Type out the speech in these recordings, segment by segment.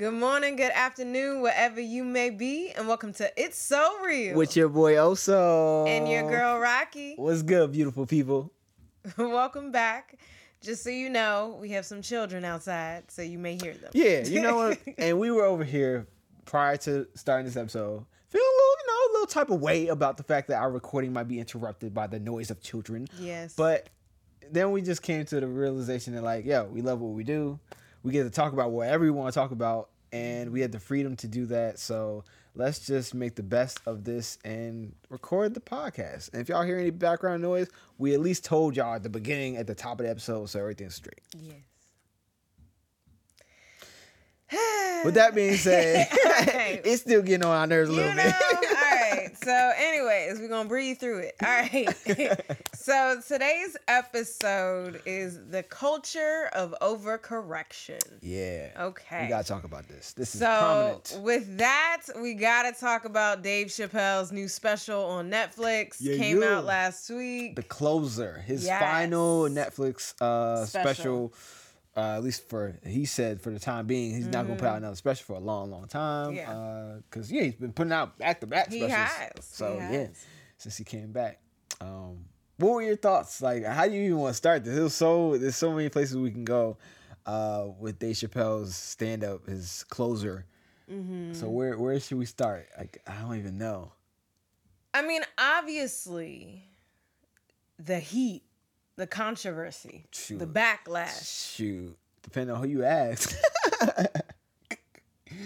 Good morning, good afternoon, wherever you may be, and welcome to It's So Real. With your boy Oso. and your girl Rocqi. What's good, beautiful people? welcome back. Just so you know, we have some children outside, so you may hear them. Yeah, you know what? and we were over here prior to starting this episode, feeling a little, you know, a little type of way about the fact that our recording might be interrupted by the noise of children. Yes. But then we just came to the realization that, like, yo, we love what we do. We get to talk about whatever we want to talk about, and we had the freedom to do that. So let's just make the best of this and record the podcast. And if y'all hear any background noise, we at least told y'all at the beginning, at the top of the episode, so everything's straight. yes. With that being said, it's still getting on our nerves a You little know, bit. So, anyways, we're gonna breathe through it. All right. so today's episode is the culture of overcorrection. yeah. Okay. We gotta talk about this. This is So prominent. with that, we gotta talk about Dave Chappelle's new special on Netflix. Yeah, Came yeah. out last week. The closer, his Yes. final Netflix uh, Special. special. Uh, at least for he said for the time being, he's not gonna put out another special for a long, long time. Mm-hmm. Yeah. Uh, cause yeah, he's been putting out back to back specials. has, he So yeah, since he came back. Um, what were your thoughts? Like, how do you even want to start this? There's so there's so many places we can go uh, with Dave Chappelle's stand up, his closer. Mm-hmm. So where where should we start? Like, I don't even know. I mean, obviously, the heat, the controversy, the backlash. Shoot, depending on who you ask.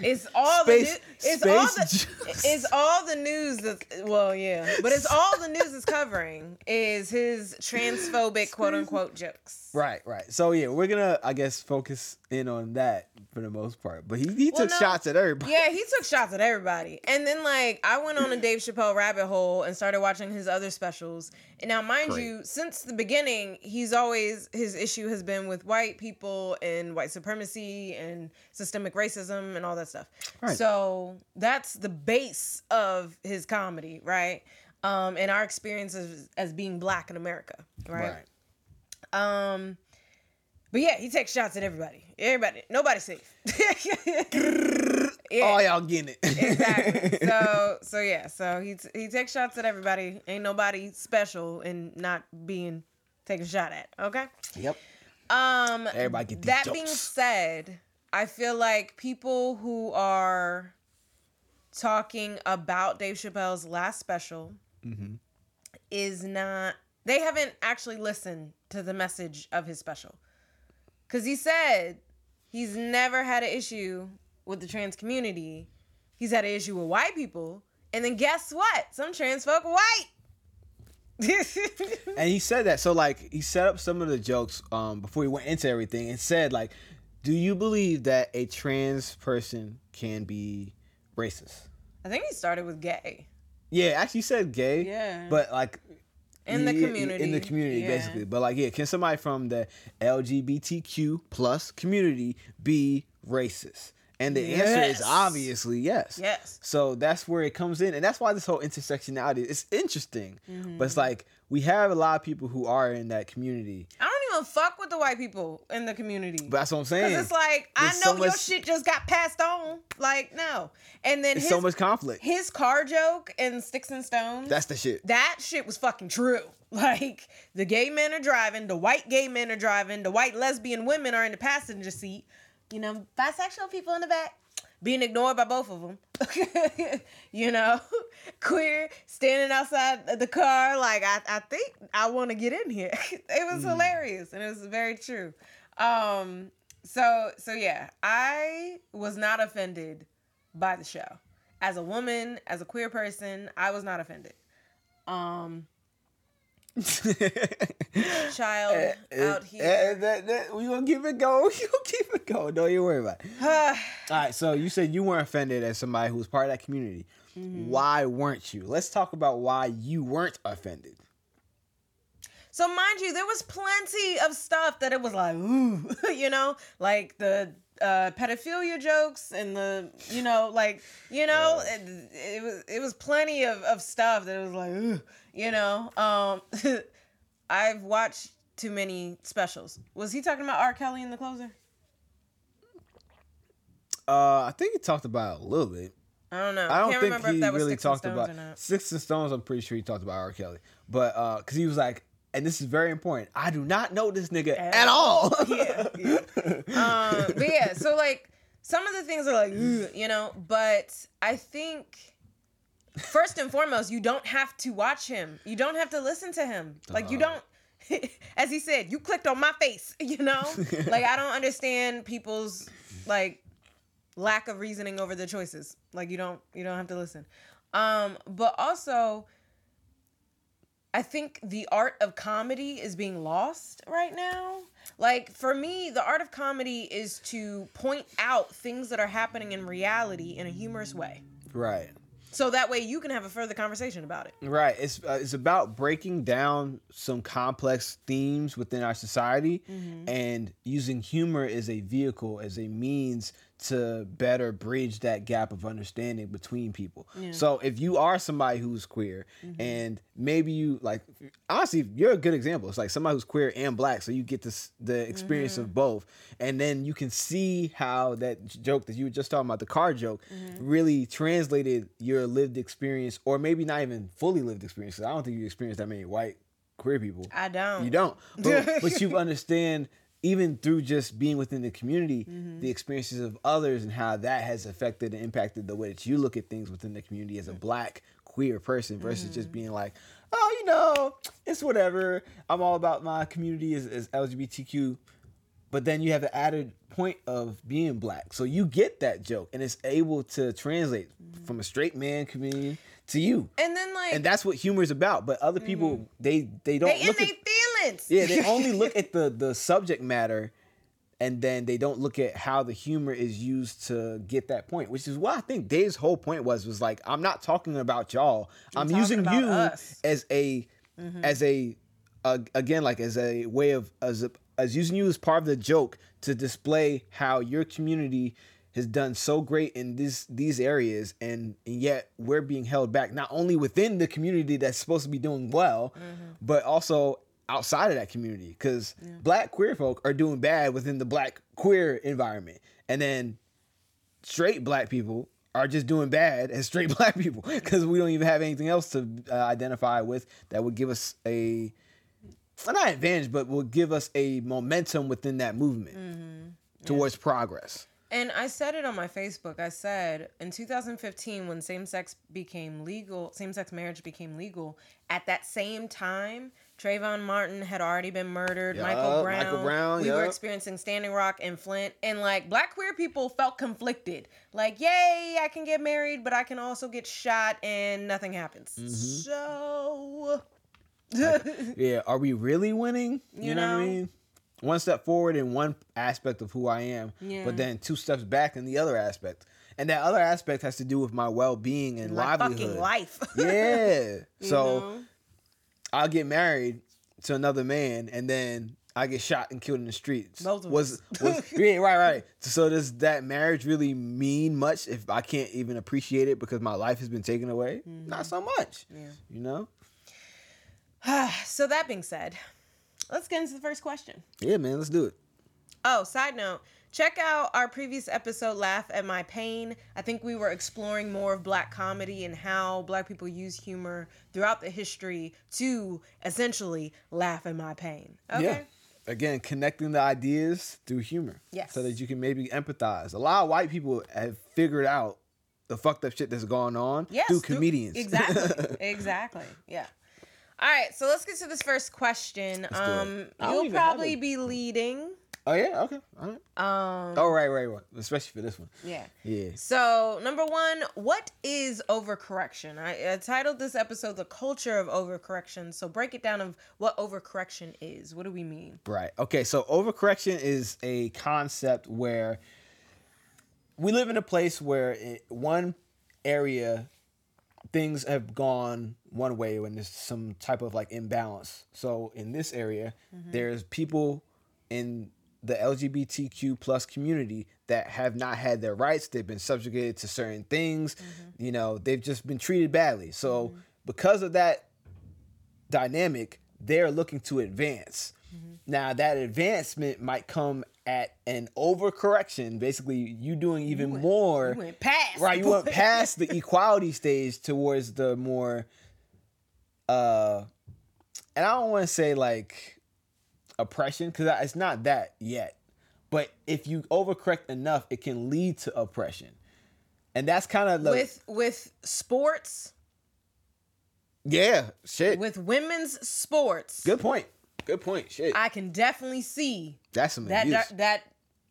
It's all Space- the new, it's all the juice. it's all the news that well yeah, but it's all the news is covering is his transphobic quote unquote jokes. Right, right. So yeah, we're gonna, I guess, focus in on that for the most part. But he, he Well, took no. shots at everybody. Yeah, he took shots at everybody. And then like I went on a Dave Chappelle rabbit hole and started watching his other specials. And now mind Great. you, since the beginning, he's always his issue has been with white people and white supremacy and systemic racism and all that stuff. Right. So that's the base of his comedy, right? Um, and our experiences as, as being black in America, right? Right. Um, but yeah, he takes shots at everybody. Everybody, nobody's safe. Yeah. All y'all getting it. exactly. So so yeah, so he t- he takes shots at everybody. Ain't nobody special and not being taken shot at. Okay. yep. Um. Everybody get these that being said, I feel like people who are talking about Dave Chappelle's last special Mm-hmm. is not. They haven't actually listened to the message of his special, because he said he's never had an issue with the trans community. He's had an issue with white people, and then guess what? Some trans folk white. And he said that. So like he set up some of the jokes um before he went into everything and said like, "Do you believe that a trans person can be racist?" I think he started with gay. Yeah, actually he said gay. Yeah. But like In the community, In the community, yeah. basically. But like, yeah, can somebody from the LGBTQ plus community be racist? And the answer is obviously yes. Yes. So that's where it comes in, and that's why this whole intersectionality is interesting. Mm-hmm. But it's like we have a lot of people who are in that community. I even fuck with the white people in the community. But that's what I'm saying. it's like I know so your much- shit just got passed on. Like no, and then his, so much conflict. his car joke and sticks and stones. That's the shit. that shit was fucking true. Like the gay men are driving, the white gay men are driving, the white lesbian women are in the passenger seat. You know, bisexual people in the back being ignored by both of them. you know, queer standing outside the car like I, I think I want to get in here. it was hilarious and it was very true. Um so so yeah, I was not offended by the show. As a woman, as a queer person, I was not offended. Um child out Eh, here. that- that- we gonna keep it going. Gonna keep it going. Don't you worry about it. All right. So you said you weren't offended as somebody who was part of that community. Mm-hmm. Why weren't you? Let's talk about why you weren't offended. So mind you, there was plenty of stuff that it was like, ooh, you know, like the uh, pedophilia jokes and the, you know, like, you know, it, it was it was plenty of, of stuff that was like, ooh, you know. Um, I've watched too many specials. Was he talking about R. Kelly in the closer? Uh, I think he talked about a little bit. I don't know. I don't Can't think remember he if that was really talked about. Sticks and Stones. I'm pretty sure he talked about R. Kelly, but uh, because he was like, and this is very important. I do not know this nigga At at, all. Yeah, um, but yeah, so like some of the things are like, you know, but I think first and foremost, you don't have to watch him. You don't have to listen to him. Like you don't. As he said, you clicked on my face, you know? like I don't understand people's like lack of reasoning over their choices. Like you don't you don't have to listen. Um but also I think the art of comedy is being lost right now. Like for me, the art of comedy is to point out things that are happening in reality in a humorous way. right. So that way you can have a further conversation about it. Right. It's uh, it's about breaking down some complex themes within our society Mm-hmm. and using humor as a vehicle, as a means to better bridge that gap of understanding between people. So if you are somebody who's queer Mm-hmm. and maybe you like honestly you're a good example. It's like somebody who's queer and black so you get this the experience Mm-hmm. of both and then you can see how that joke that you were just talking about the car joke Mm-hmm. really translated your lived experience or maybe not even fully lived experience. I don't think you experienced that many white queer people. I don't. You don't. But, but you understand even through just being within the community, Mm-hmm. the experiences of others and how that has affected and impacted the way that you look at things within the community Mm. as a black queer person versus Mm-hmm. just being like, oh, you know, it's whatever. I'm all about my community as, as LGBTQ. But then you have the added point of being black. So you get that joke and it's able to translate Mm-hmm. from a straight man community to you. And then like And that's what humor is about. But other people, they they don't Mm-hmm. they in look their at feelings. yeah, they only look at the the subject matter and then they don't look at how the humor is used to get that point, which is what I think Dave's whole point was was like I'm not talking about y'all. I'm, talking using you us. as a as a uh, again like as a way of as a, as using you as part of the joke to display how your community has done so great in this these areas and, and yet we're being held back not only within the community that's supposed to be doing well but also outside of that community because black queer folk are doing bad within the black queer environment. And then straight black people are just doing bad as straight black people because we don't even have anything else to uh, identify with that would give us a not advantage but will give us a momentum within that movement towards progress And I said it on my Facebook. I said in 2015, when same sex became legal, same sex marriage became legal, at that same time, Trayvon Martin had already been murdered. Michael Brown. Michael Brown, We were experiencing Standing Rock and Flint. And like black queer people felt conflicted. Like, yay, I can get married, but I can also get shot and nothing happens. Mm-hmm. So. yeah are we really winning you, You know, what i mean one step forward in one aspect of who i am Yeah. but then two steps back in the other aspect and that other aspect has to do with my well-being and my livelihood fucking life. yeah so know? I'll get married to another man and then I get shot and killed in the streets. Both was, was yeah, right, right. So does that marriage really mean much if I can't even appreciate it because my life has been taken away? Not so much. Mm-hmm. Yeah. You know? so that being said, let's get into the first question. Yeah, man, let's do it. Oh, side note, check out our previous episode, Laugh at My Pain. I think we were exploring more of black comedy and how black people use humor throughout the history to essentially laugh at my pain. Okay. Yeah. Again, connecting the ideas through humor. Yes. So that you can maybe empathize. A lot of white people have figured out the fucked up shit that's going on Yes. through through- comedians. exactly. exactly. Yeah. All right, so let's get to this first question. Um, you'll probably be leading. Oh yeah, okay. All right. Um, Oh right, right, right. Especially for this one. yeah. Yeah. So, number one, what is overcorrection? I, I titled this episode "The Culture of Overcorrection." So, break it down of what overcorrection is. What do we mean? Right. Okay. So overcorrection is a concept where we live in a place where it, one area things have gone one way when there's some type of like imbalance. So in this area, mm-hmm. there's people in the LGBTQ plus community that have not had their rights. They've been subjugated to certain things. Mm-hmm. You know, they've just been treated badly. So mm-hmm. because of that dynamic, they're looking to advance. Now that advancement might come at an overcorrection, basically you doing even more. You went past, right, you went past the equality stage towards the more uh and I don't want to say like oppression cuz it's not that yet. But if you overcorrect enough, it can lead to oppression. And that's kind of the With with sports, yeah, shit. with women's sports, Good point. Good point. Shit. I can definitely see that's some that di- that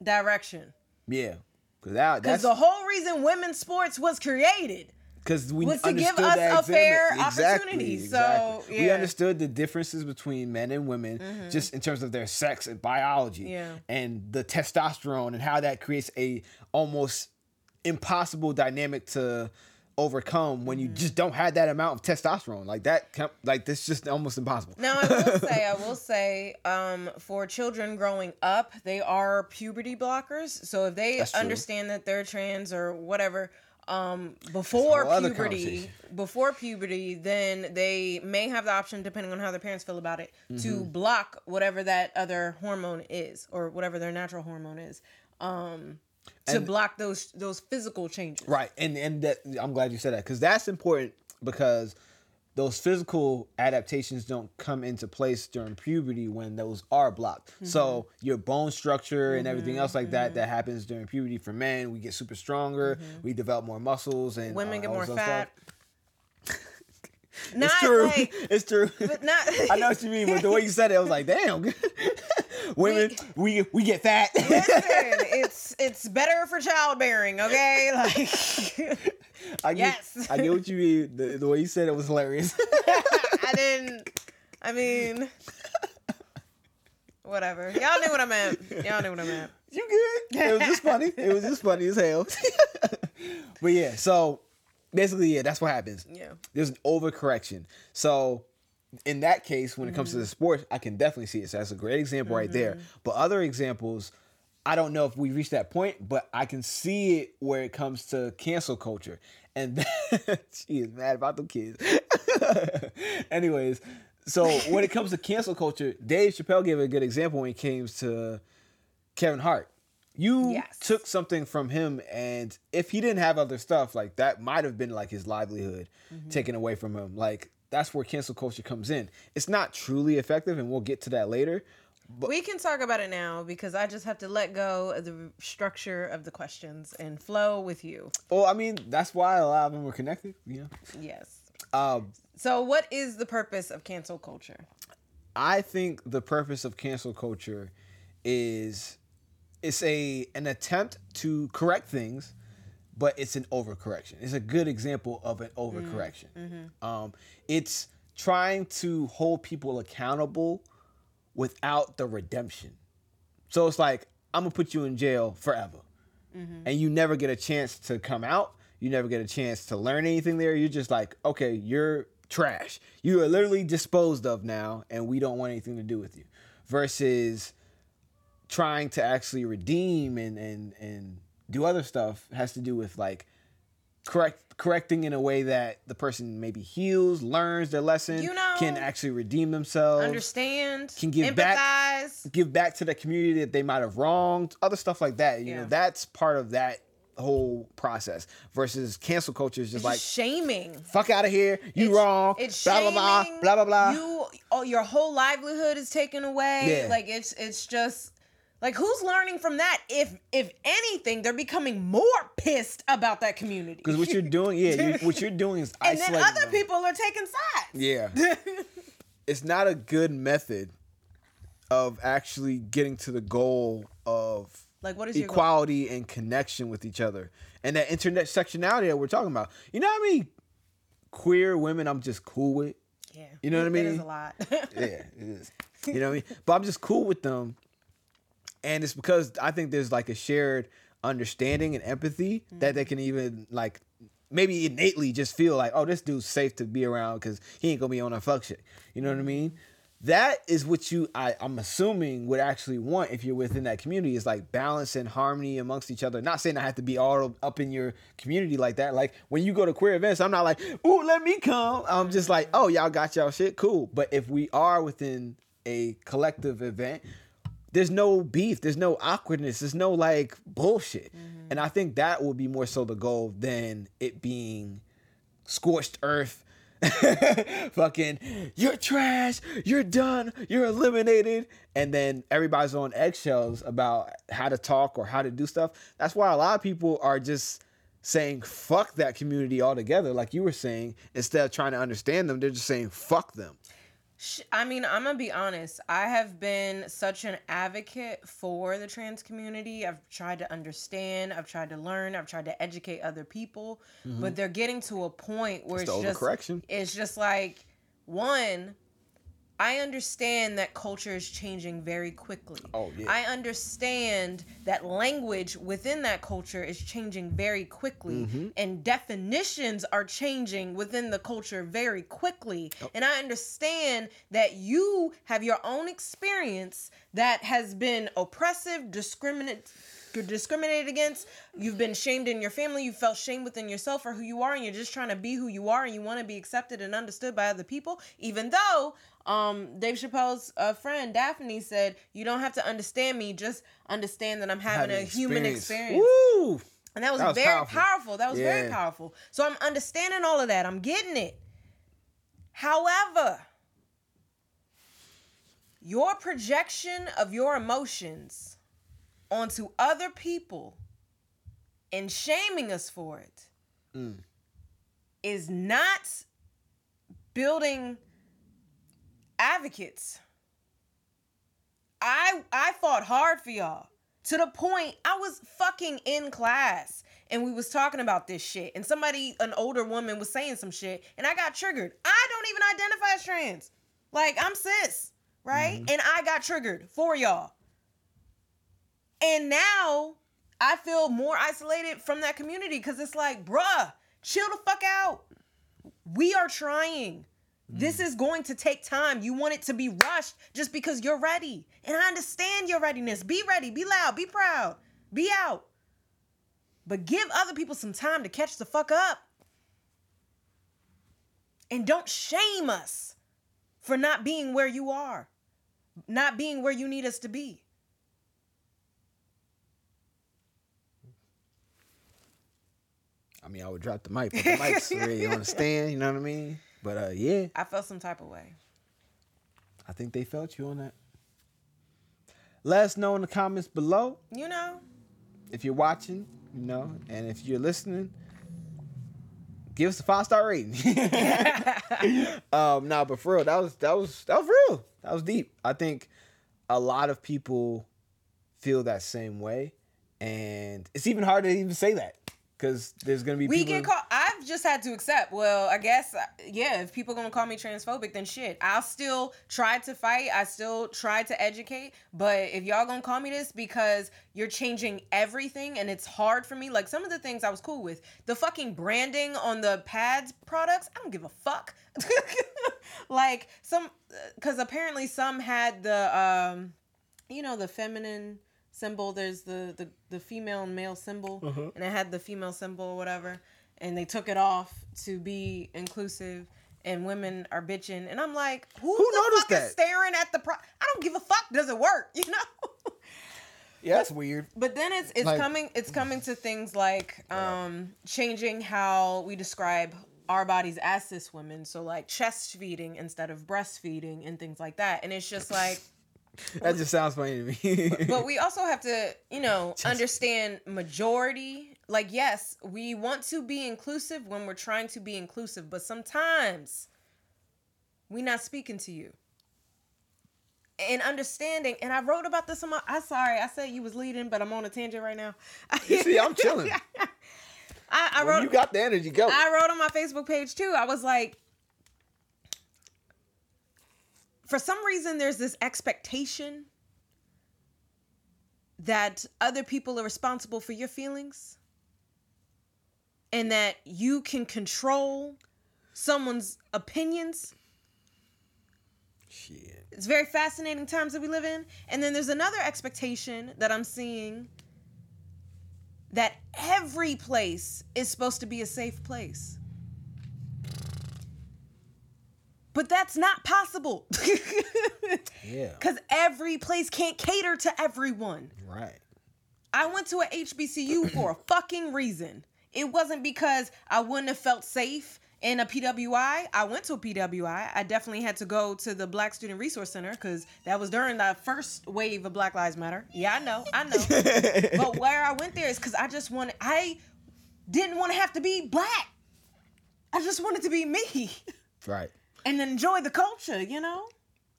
direction. yeah. Cause that, Because that's the whole reason women's sports was created because we was to give us a fair exam- opportunity. So, we understood the differences between men and women, just in terms of their sex and biology, Yeah. and the testosterone and how that creates a almost impossible dynamic to overcome when you Mm-hmm. just don't have that amount of testosterone. Like that, like this, just almost impossible. Now I will say, I will say, um, for children growing up, they are puberty blockers. So if they understand that they're trans or whatever, um, before puberty, before puberty, then they may have the option, depending on how their parents feel about it, Mm-hmm. to block whatever that other hormone is or whatever their natural hormone is. Um, to And- block those those physical changes. Right, and and that I'm glad you said that because that's important because those physical adaptations don't come into place during puberty when those are blocked. Mm-hmm. So your bone structure and everything else like that that happens during puberty for men, we get super stronger, we develop more muscles, and Mm-hmm. Women uh, get more fat. Not It's true. like, it's true. but not. I know what you mean, but the way you said it, I was like, damn. Women, we we get fat. Listen, it's it's better for childbearing, okay? Like I get, Yes. I get what you mean. The, the way you said it was hilarious. I didn't I mean whatever. Y'all knew what I meant. Y'all knew what I meant. You good? It was just funny. It was just funny as hell. but yeah, so basically, yeah, that's what happens. Yeah. There's an overcorrection. So in that case, when it comes to Mm-hmm. the sports, I can definitely see it. So that's a great example right there. But other examples, I don't know if we reached that point, but I can see it where it comes to cancel culture. And she is mad about the kids. Anyways, so when it comes to cancel culture, Dave Chappelle gave a good example when it came to Kevin Hart. You Yes. took something from him, and if he didn't have other stuff, like that might have been like his livelihood Mm-hmm. taken away from him. Like that's where cancel culture comes in. It's not truly effective, and we'll get to that later. We can talk about it now because I just have to let go of the structure of the questions and flow with you. Well, I mean, that's why a lot of them were connected. You know, Yes. um, So what is the purpose of cancel culture? I think the purpose of cancel culture is it's a an attempt to correct things, but it's an overcorrection. It's a good example of an overcorrection. Um, it's trying to hold people accountable without the redemption. So it's like I'm gonna put you in jail forever, mm-hmm. and you never get a chance to come out. You never get a chance to learn anything there. You're just like, okay, you're trash. You are literally disposed of now, and we don't want anything to do with you. Versus trying to actually redeem and and and do other stuff has to do with like correct correcting in a way that the person maybe heals, learns their lesson, You know- can actually redeem themselves, Understand, Can give empathize. back- give back to the community that they might have wronged, other stuff like that. You Yeah. know, that's part of that whole process. Versus cancel culture is just It's like shaming. fuck out of here, you It's- wrong, It's blah blah blah blah blah blah. You, oh, your whole livelihood is taken away. Yeah. Like it's it's just like who's learning from that? If if anything, they're becoming more pissed about that community. Because what you're doing, yeah, you, what you're doing is and then other them. people are taking sides. Yeah. it's not a good method of actually getting to the goal of Like, what is equality and connection with each other and that intersectionality that we're talking about. You know what I mean? queer women I'm just cool with? Yeah. You know what I mean. It is a lot. yeah, it is. You know what I mean? But I'm just cool with them. And it's because I think there's like a shared understanding and empathy that they mm-hmm. can even like maybe innately just feel like, oh, this dude's safe to be around because he ain't gonna be on a fuck shit. You know what I mean? Mm-hmm. That is what you I, I'm assuming would actually want if you're within that community is like balance and harmony amongst each other. Not saying I have to be all up in your community like that. Like when you go to queer events, I'm not like, ooh, let me come. I'm just like, mm-hmm. oh, y'all got y'all shit, cool. But if we are within a collective event, there's no beef, there's no awkwardness, there's no like bullshit. Mm-hmm. And I think that will be more so the goal than it being scorched earth. fucking you're trash you're done you're eliminated and then everybody's on eggshells about how to talk or how to do stuff that's why a lot of people are just saying fuck that community altogether like you were saying instead of trying to understand them they're just saying fuck them I mean, I'm gonna be honest. I have been such an advocate for the trans community. I've tried to understand. I've tried to learn. I've tried to educate other people. But mm-hmm. they're getting to a point where It's it's, just correction. it's just like one. I understand that culture is changing very quickly. Oh, yeah. I understand that language within that culture is changing very quickly Mm-hmm. and definitions are changing within the culture very quickly. Oh. And I understand that you have your own experience that has been oppressive, discriminate discriminated against, you've been shamed in your family, you felt shame within yourself for who you are and you're just trying to be who you are and you want to be accepted and understood by other people even though um Dave Chappelle's uh, friend Daphne said you don't have to understand me just understand that I'm having, a human experience. Woo! And that was, That was very powerful. powerful. That was very powerful. So I'm understanding all of that. I'm getting it. However, your projection of your emotions onto other people and shaming us for it is not building advocates. I I fought hard for y'all to the point I was fucking in class and we was talking about this shit and somebody an older woman was saying some shit and I got triggered. I don't even identify as trans. Like I'm cis, right? Mm-hmm. And I got triggered for y'all. And now I feel more isolated from that community because it's like, bruh, chill the fuck out. We are trying. This is going to take time. You want it to be rushed just because you're ready. And I understand your readiness. Be ready, be loud, be proud, be out. But give other people some time to catch the fuck up. And don't shame us for not being where you are, not being where you need us to be. I mean, I would drop the mic, but the mic's already on the stand. You know what I mean? But uh, yeah, I felt some type of way. I think they felt you on that. Let us know in the comments below You know? if you're watching, you know, and if you're listening, give us a five star rating. um, nah, but for real, that was that was that was real. That was deep. I think a lot of people feel that same way, and it's even hard to even say that because there's gonna be We people. get called. I've just had to accept. Well, I guess uh, yeah. If people gonna call me transphobic, then shit. I'll still try to fight. I still try to educate. But if y'all gonna call me this because you're changing everything and it's hard for me, like some of the things I was cool with, the fucking branding on the pads products, I don't give a fuck. like some, because apparently some had the um, you know, the feminine symbol. There's the the, the female and male symbol, and it had the female symbol or whatever, and they took it off to be inclusive. And women are bitching, and I'm like, who, Who the noticed that? is staring at the pro? I don't give a fuck. Does it work? You know. yeah, that's weird. But then it's it's Like- coming it's coming to things like um changing how we describe our bodies as cis women. So like chest feeding instead of breastfeeding and things like that. And it's just like That just sounds funny to me. but we also have to, you know, understand majority. Like, yes, we want to be inclusive when we're trying to be inclusive, but sometimes we not speaking to you. and understanding. And I wrote about this on my. I'm sorry, I said you was leading, but I'm on a tangent right now. You see, I'm chilling. I, I When wrote. you got the energy, go. I wrote on my Facebook page too. I was like, for some reason, there's this expectation that other people are responsible for your feelings and that you can control someone's opinions. Shit. It's very fascinating times that we live in. And then there's another expectation that I'm seeing that every place is supposed to be a safe place. But that's not possible. Yeah. Because every place can't cater to everyone. Right. I went to a HBCU for a fucking reason. It wasn't because I wouldn't have felt safe in a PWI. I went to a PWI. I definitely had to go to the Black Student Resource Center because that was during the first wave of Black Lives Matter. Yeah, I know, I know. but where I went there is because I just wanted, I didn't want to have to be black. I just wanted to be me Right. and enjoy the culture, you know?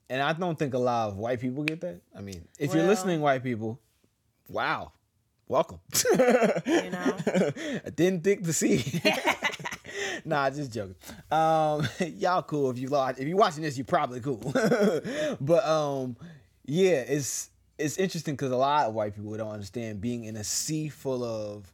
And I don't think a lot of white people get that. I mean, if you're listening, white people, wow, welcome. You know? I didn't think to see. nah, just joking. Um, y'all cool if you watch. If you're watching this, you're probably cool. but um, yeah, it's it's interesting because a lot of white people don't understand being in a sea full of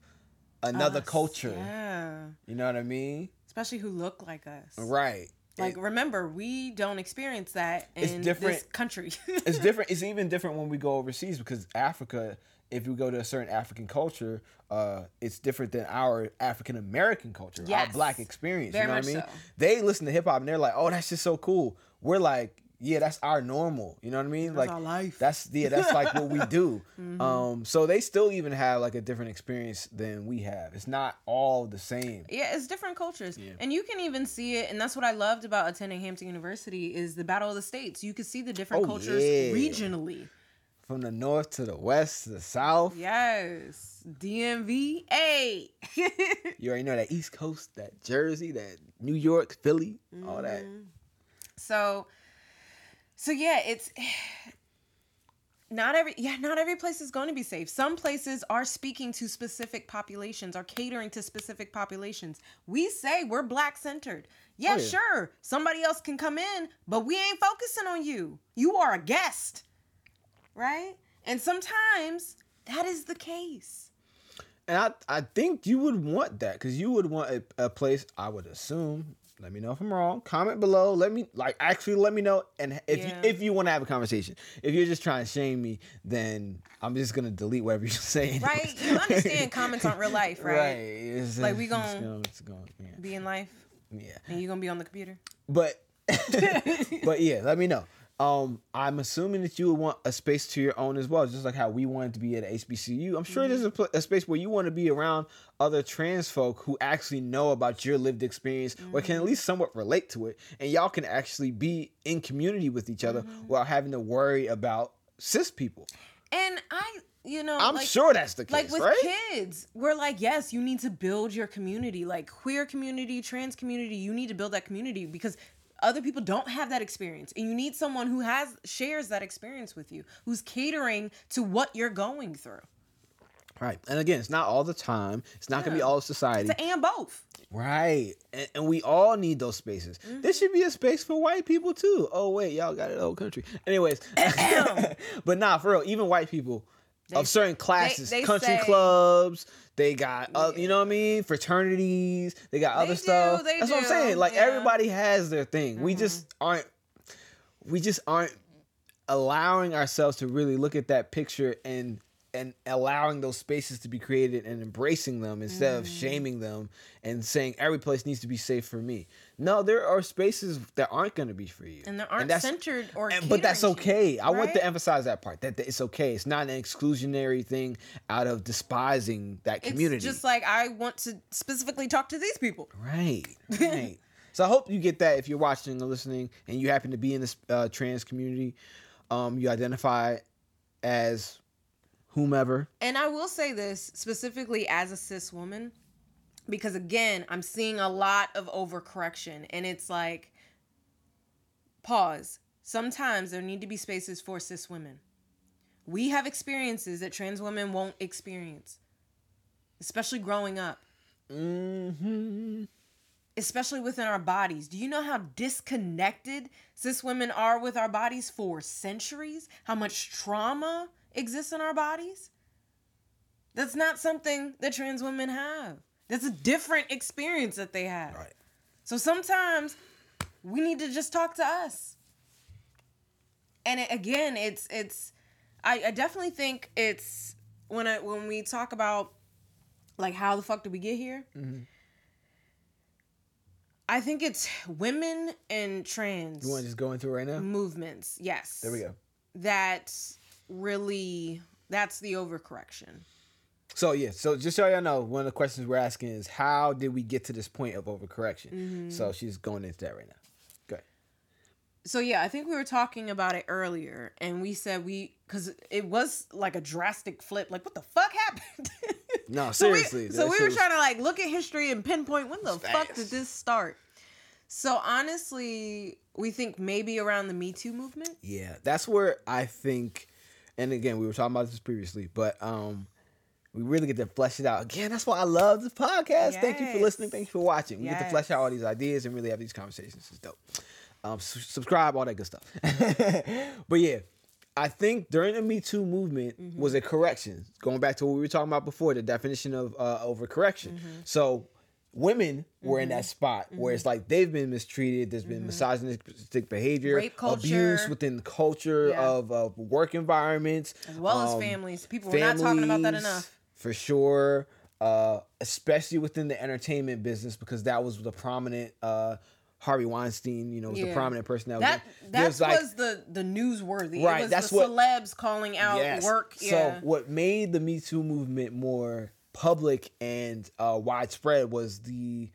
another Us, culture. Yeah. You know what I mean? Especially who look like us. Right. Like, remember, we don't experience that in It's different. this country. it's different. It's even different when we go overseas because Africa, if you go to a certain African culture, uh, it's different than our African American culture, our black experience. Very you know what I mean? so. They listen to hip hop and they're like, "Oh, that's just so cool." We're like, "Yeah, that's our normal." You know what I mean? like our life. That's yeah, that's like what we do. Mm-hmm. Um, so they still even have like a different experience than we have. It's not all the same. yeah, it's different cultures. And you can even see it, and that's what I loved about attending Hampton University is the Battle of the States. You could see the different Oh, cultures yeah. regionally. From the north to the west to the south. Yes. DMV. Hey. You already know that East Coast, that Jersey, that New York, Philly, all that. Mm-hmm. so so yeah, it's not every yeah, not every place is going to be safe. Some places are speaking to specific populations, are catering to specific populations. We say we're black centered. Yeah, Oh, yeah. sure. Somebody else can come in, but we ain't focusing on you. You are a guest. Right? And sometimes that is the case. And I, I think you would want that because you would want a, a place, I would assume. Let me know if I'm wrong. Comment below. Let me like actually let me know. And if Yeah. you if you want to have a conversation, if you're just trying to shame me, then I'm just gonna delete whatever you're saying. Right? You understand comments aren't real life, right? Right. It's, Like, we it's gonna- it's gonna- yeah. Be in life yeah. and you're gonna be on the computer. But but yeah, let me know. Um, I'm assuming that you would want a space to your own as well, just like how we wanted to be at HBCU. I'm sure there's a, mm-hmm. pl- a space where you want to be around other trans folk who actually know about your lived experience or can at mm-hmm. least somewhat relate to it, and y'all can actually be in community with each other mm-hmm. without having to worry about cis people. And I, you know, I'm like, sure that's the case, like with right? kids, we're like, yes, you need to build your community, like queer community, trans community. You need to build that community because other people don't have that experience, and you need someone who has shares that experience with you, who's catering to what you're going through. Right, and again, it's not all the time. It's not gonna be all of society. To and both. Right. And, and we all need those spaces. Mm-hmm. This should be a space for white people too. Oh, wait, y'all got it whole country. Anyways, but nah, for real, even white people of certain classes, they country say- clubs, they got, uh, you know what I mean? Fraternities, they got other do, stuff. they That's what I'm saying. Like, yeah. everybody has their thing. We just aren't, we just aren't allowing ourselves to really look at that picture and and allowing those spaces to be created and embracing them instead Mm. of shaming them and saying every place needs to be safe for me. No, there are spaces that aren't going to be for you, And they aren't that's- centered or and- but that's to you, okay. I want to emphasize that part that, that it's okay. It's not an exclusionary thing out of despising that community. It's just like I want to specifically talk to these people. Right, right. so I hope you get that if you're watching or listening, and you happen to be in this uh, trans community. Um, you identify as whomever. And I will say this specifically as a cis woman, because again, I'm seeing a lot of overcorrection, and it's like, pause. sometimes there need to be spaces for cis women. We have experiences that trans women won't experience, especially growing up, Mm-hmm. especially within our bodies. Do you know how disconnected cis women are with our bodies for centuries? How much trauma exists in our bodies? That's not something that trans women have. That's a different experience that they have. Right. So sometimes we need to just talk to us. And it, again, it's it's I, I definitely think it's when I when we talk about like how the fuck did we get here? Mm-hmm. I think it's women and trans You want to just go into it right now? movements. Yes. There we go. That really that's the overcorrection. So yeah, so just so y'all know, one of the questions we're asking is how did we get to this point of overcorrection? Mm-hmm. So she's going into that right now. Good. so yeah, I think we were talking about it earlier, and we said we because it was like a drastic flip. Like, what the fuck happened? No, so we, seriously. so we were trying to like look at history and pinpoint when the fuck did this start. So honestly, we think maybe around the Me Too movement. Yeah, that's where I think, and again, we were talking about this previously, but um, we really get to flesh it out. Again, that's why I love this podcast. Thank you for listening. Thank you for watching. We get to flesh out all these ideas and really have these conversations. It's dope. Um, su- subscribe, all that good stuff. but yeah, I think during the Me Too movement was a correction. Going back to what we were talking about before, the definition of uh, overcorrection. So women were in that spot where it's like they've been mistreated. There's been misogynistic behavior, Rape abuse within the culture Yeah. of, of work environments, As well as um, families. People were not talking about that enough. for sure. Uh, especially within the entertainment business because that was the prominent uh, Harvey Weinstein. You know, was the prominent person that, That was. that was the the newsworthy. Right, It was that's the what- celebs calling out Yes. work. So what made the Me Too movement more public and uh, widespread was the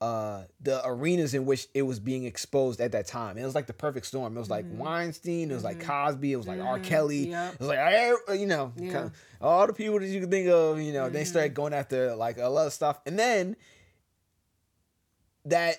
uh, the arenas in which it was being exposed at that time. And it was like the perfect storm. It was like Weinstein. It was like Cosby. It was like R. Kelly. Mm-hmm. Yep. It was like eh, you know Yeah. kinda- all the people that you can think of. You know, Mm-hmm. they started going after like a lot of stuff, and then that.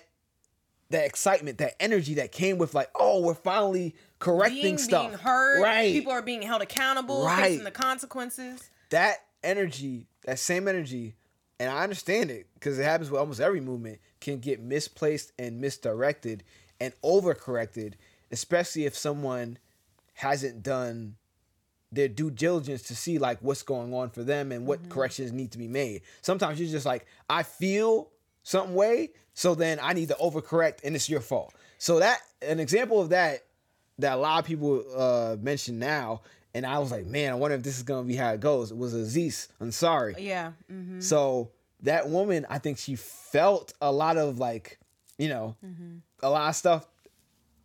That excitement, that energy that came with like, oh, we're finally correcting being, stuff. being heard. right? People are being held accountable, Right. facing the consequences. that energy, that same energy, and I understand it because it happens with almost every movement, can get misplaced and misdirected and overcorrected, especially if someone hasn't done their due diligence to see like what's going on for them and what corrections need to be made. Sometimes you're just like, I feel some way, so then I need to overcorrect and it's your fault. So that an example of that that a lot of people uh mention now, and I was like, man, I wonder if this is gonna be how it goes. It was Aziz Ansari. Yeah. hmm So that woman, I think she felt a lot of like, you know, mm-hmm. a lot of stuff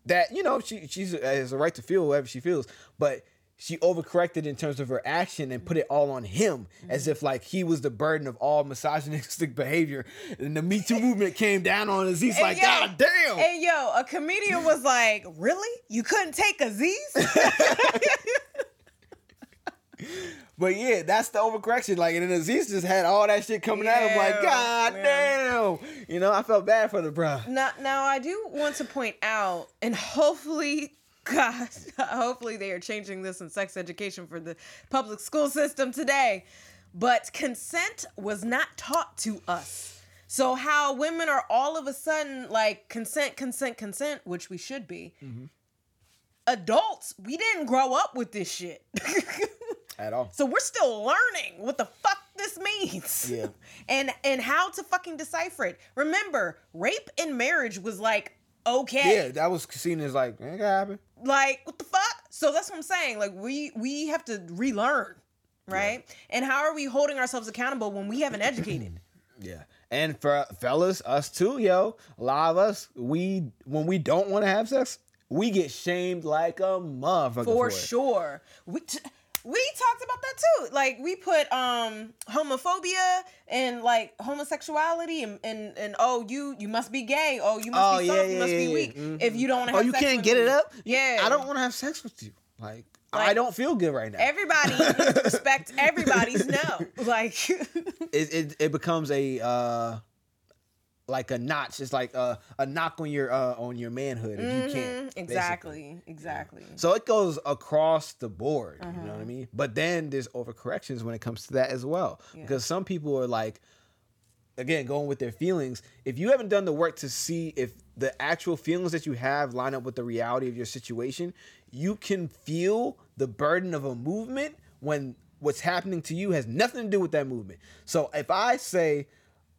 that you know she she's uh, has a right to feel whatever she feels, but she overcorrected in terms of her action and put it all on him mm-hmm. as if like he was the burden of all misogynistic behavior. And the Me Too movement came down on Aziz Hey, like, yo, God damn. Hey yo, a comedian was like, "Really? You couldn't take Aziz?" But yeah, that's the overcorrection. Like, and then Aziz just had all that shit coming at him. Like, God yeah. damn. You know, I felt bad for the bro. now, now I do want to point out, and hopefully, God, hopefully they are changing this in sex education for the public school system today. But consent was not taught to us. So how women are all of a sudden like consent, consent, consent, which we should be. Mm-hmm. Adults, we didn't grow up with this shit. At all. So we're still learning what the fuck this means. Yeah. and and how to fucking decipher it. Remember, rape in marriage was like okay. Yeah, that was seen as like, ain't gonna happen. Like what the fuck? So that's what I'm saying. Like we we have to relearn, right? And how are we holding ourselves accountable when we haven't educated? Yeah. And for fellas, us too, yo. A lot of us, we when we don't want to have sex, we get shamed like a motherfucker. For For, sure. We t- we talked about that too. Like we put um homophobia and like homosexuality and and, and oh you you must be gay. Oh you must Oh, be yeah, soft. you must yeah, be yeah. weak Mhm. if you don't want to Oh, you sex can't with get me. it up? Yeah. I don't want to have sex with you. Like, I don't feel good right now. Everybody respect everybody's no. Like it, it it becomes a uh like a notch. It's like a, a knock on your uh, on your manhood if you can't. basically. Exactly. Exactly. So it goes across the board. You Uh-huh. know what I mean? But then there's overcorrections when it comes to that as well. Because some people are like, again, going with their feelings. If you haven't done the work to see if the actual feelings that you have line up with the reality of your situation, you can feel the burden of a movement when what's happening to you has nothing to do with that movement. So if I say,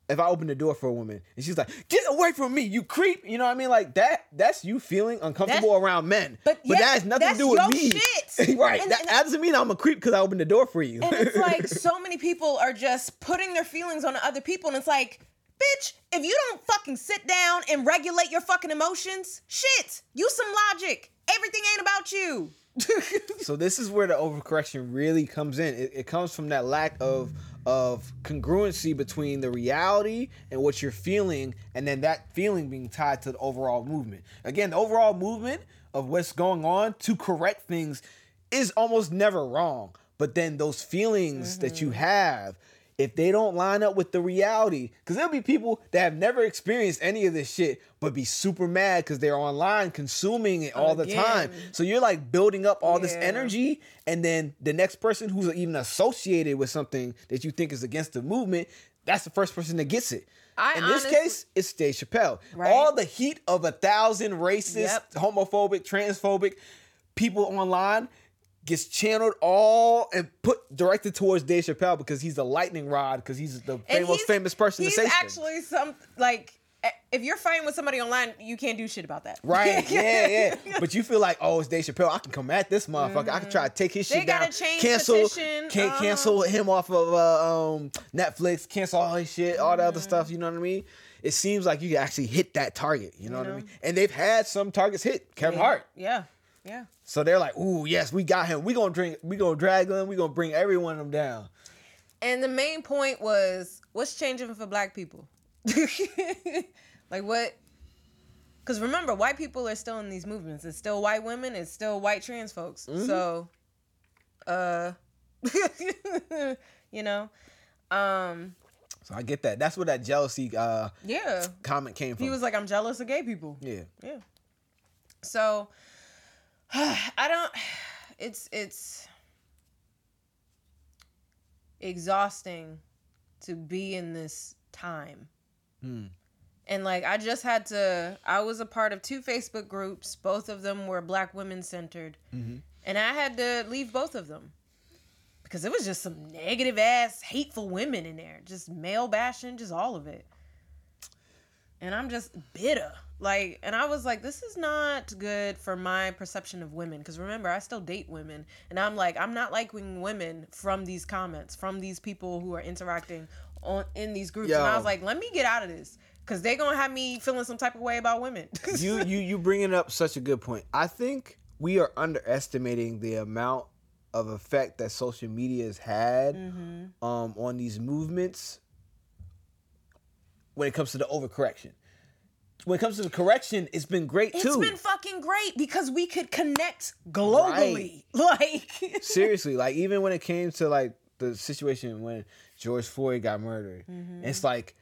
if I open the door for a woman and she's like, "Get away from me, you creep," you know what I mean? Like that. That's you feeling uncomfortable That's- around men. but but that has nothing to do with me. shit. right. And- that, and- that doesn't mean I'm a creep because I opened the door for you. And it's like so many people are just putting their feelings on other people, and it's like, bitch, if you don't fucking sit down and regulate your fucking emotions, shit, use some logic. Everything ain't about you. so this is where the overcorrection really comes in. It, it comes from that lack of of congruency between the reality and what you're feeling, and then that feeling being tied to the overall movement. Again, the overall movement of what's going on to correct things is almost never wrong. But then those feelings that you mm-hmm. have, if they don't line up with the reality, because there'll be people that have never experienced any of this shit, but be super mad because they're online consuming it all the time. Again. So you're like building up all this energy, and then the next person who's even associated with something that you think is against the movement, that's the first person that gets it. I In this case, it's Dave Chappelle. Right. All the heat of a thousand racist, Yep. homophobic, transphobic people online gets channeled all and put directed towards Dave Chappelle because he's the lightning rod because he's the most famous person He's to say something. actually some like. Eh, If you're fighting with somebody online, you can't do shit about that. Right, yeah, yeah. But you feel like, oh, it's Dave Chappelle. I can come at this motherfucker. I can try to take his They shit down. gotta change cancel, petition, Can't uh-huh. cancel him off of uh, um, Netflix. Cancel all his shit, all the other stuff. You know what I mean? It seems like you can actually hit that target. You know what I mean? And they've had some targets hit. Kevin Hart. Yeah, yeah. So they're like, ooh, yes, we got him. We gonna drink. We gonna drag him. We gonna bring every one of them down. And the main point was what's changing for black people? like what? Because remember, white people are still in these movements. It's still white women. It's still white trans folks. Mm-hmm. So, uh, you know, um, So I get that. That's where that jealousy uh, yeah. comment came from. He was like, "I'm jealous of gay people." yeah. Yeah. So I don't it's it's exhausting to be in this time. Mm. And like I just had to I was a part of two Facebook groups, both of them were black women centered. Mm-hmm. And I had to leave both of them. Because it was just some negative ass hateful women in there, just male bashing, just all of it and I'm just bitter. Like, and I was like, this is not good for my perception of women. Because remember, I still date women, and I'm like, I'm not liking women from these comments, from these people who are interacting on in these groups. And I was like, let me get out of this, because they're gonna have me feeling some type of way about women. you you you bringing up such a good point. I think we are underestimating the amount of effect that social media has had Mm-hmm. um, on these movements when it comes to the overcorrection. When it comes to the correction, it's been great It's too. It's been fucking great because we could connect globally. Like, Seriously, like even when it came to like the situation when George Floyd got murdered, Mm-hmm. it's like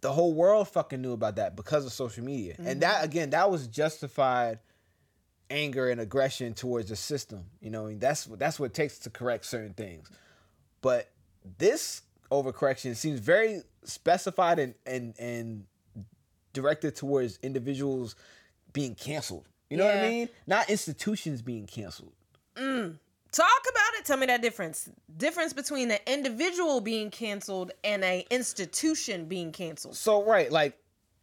the whole world fucking knew about that because of social media, and that Mm-hmm. again, that was justified anger and aggression towards the system. You know, and that's that's what it takes to correct certain things. But this overcorrection seems very specified and and and directed towards individuals being canceled. You know what I mean? Not institutions being canceled. Talk about it. Tell me that difference. Difference between an individual being canceled and a institution being canceled. So right, like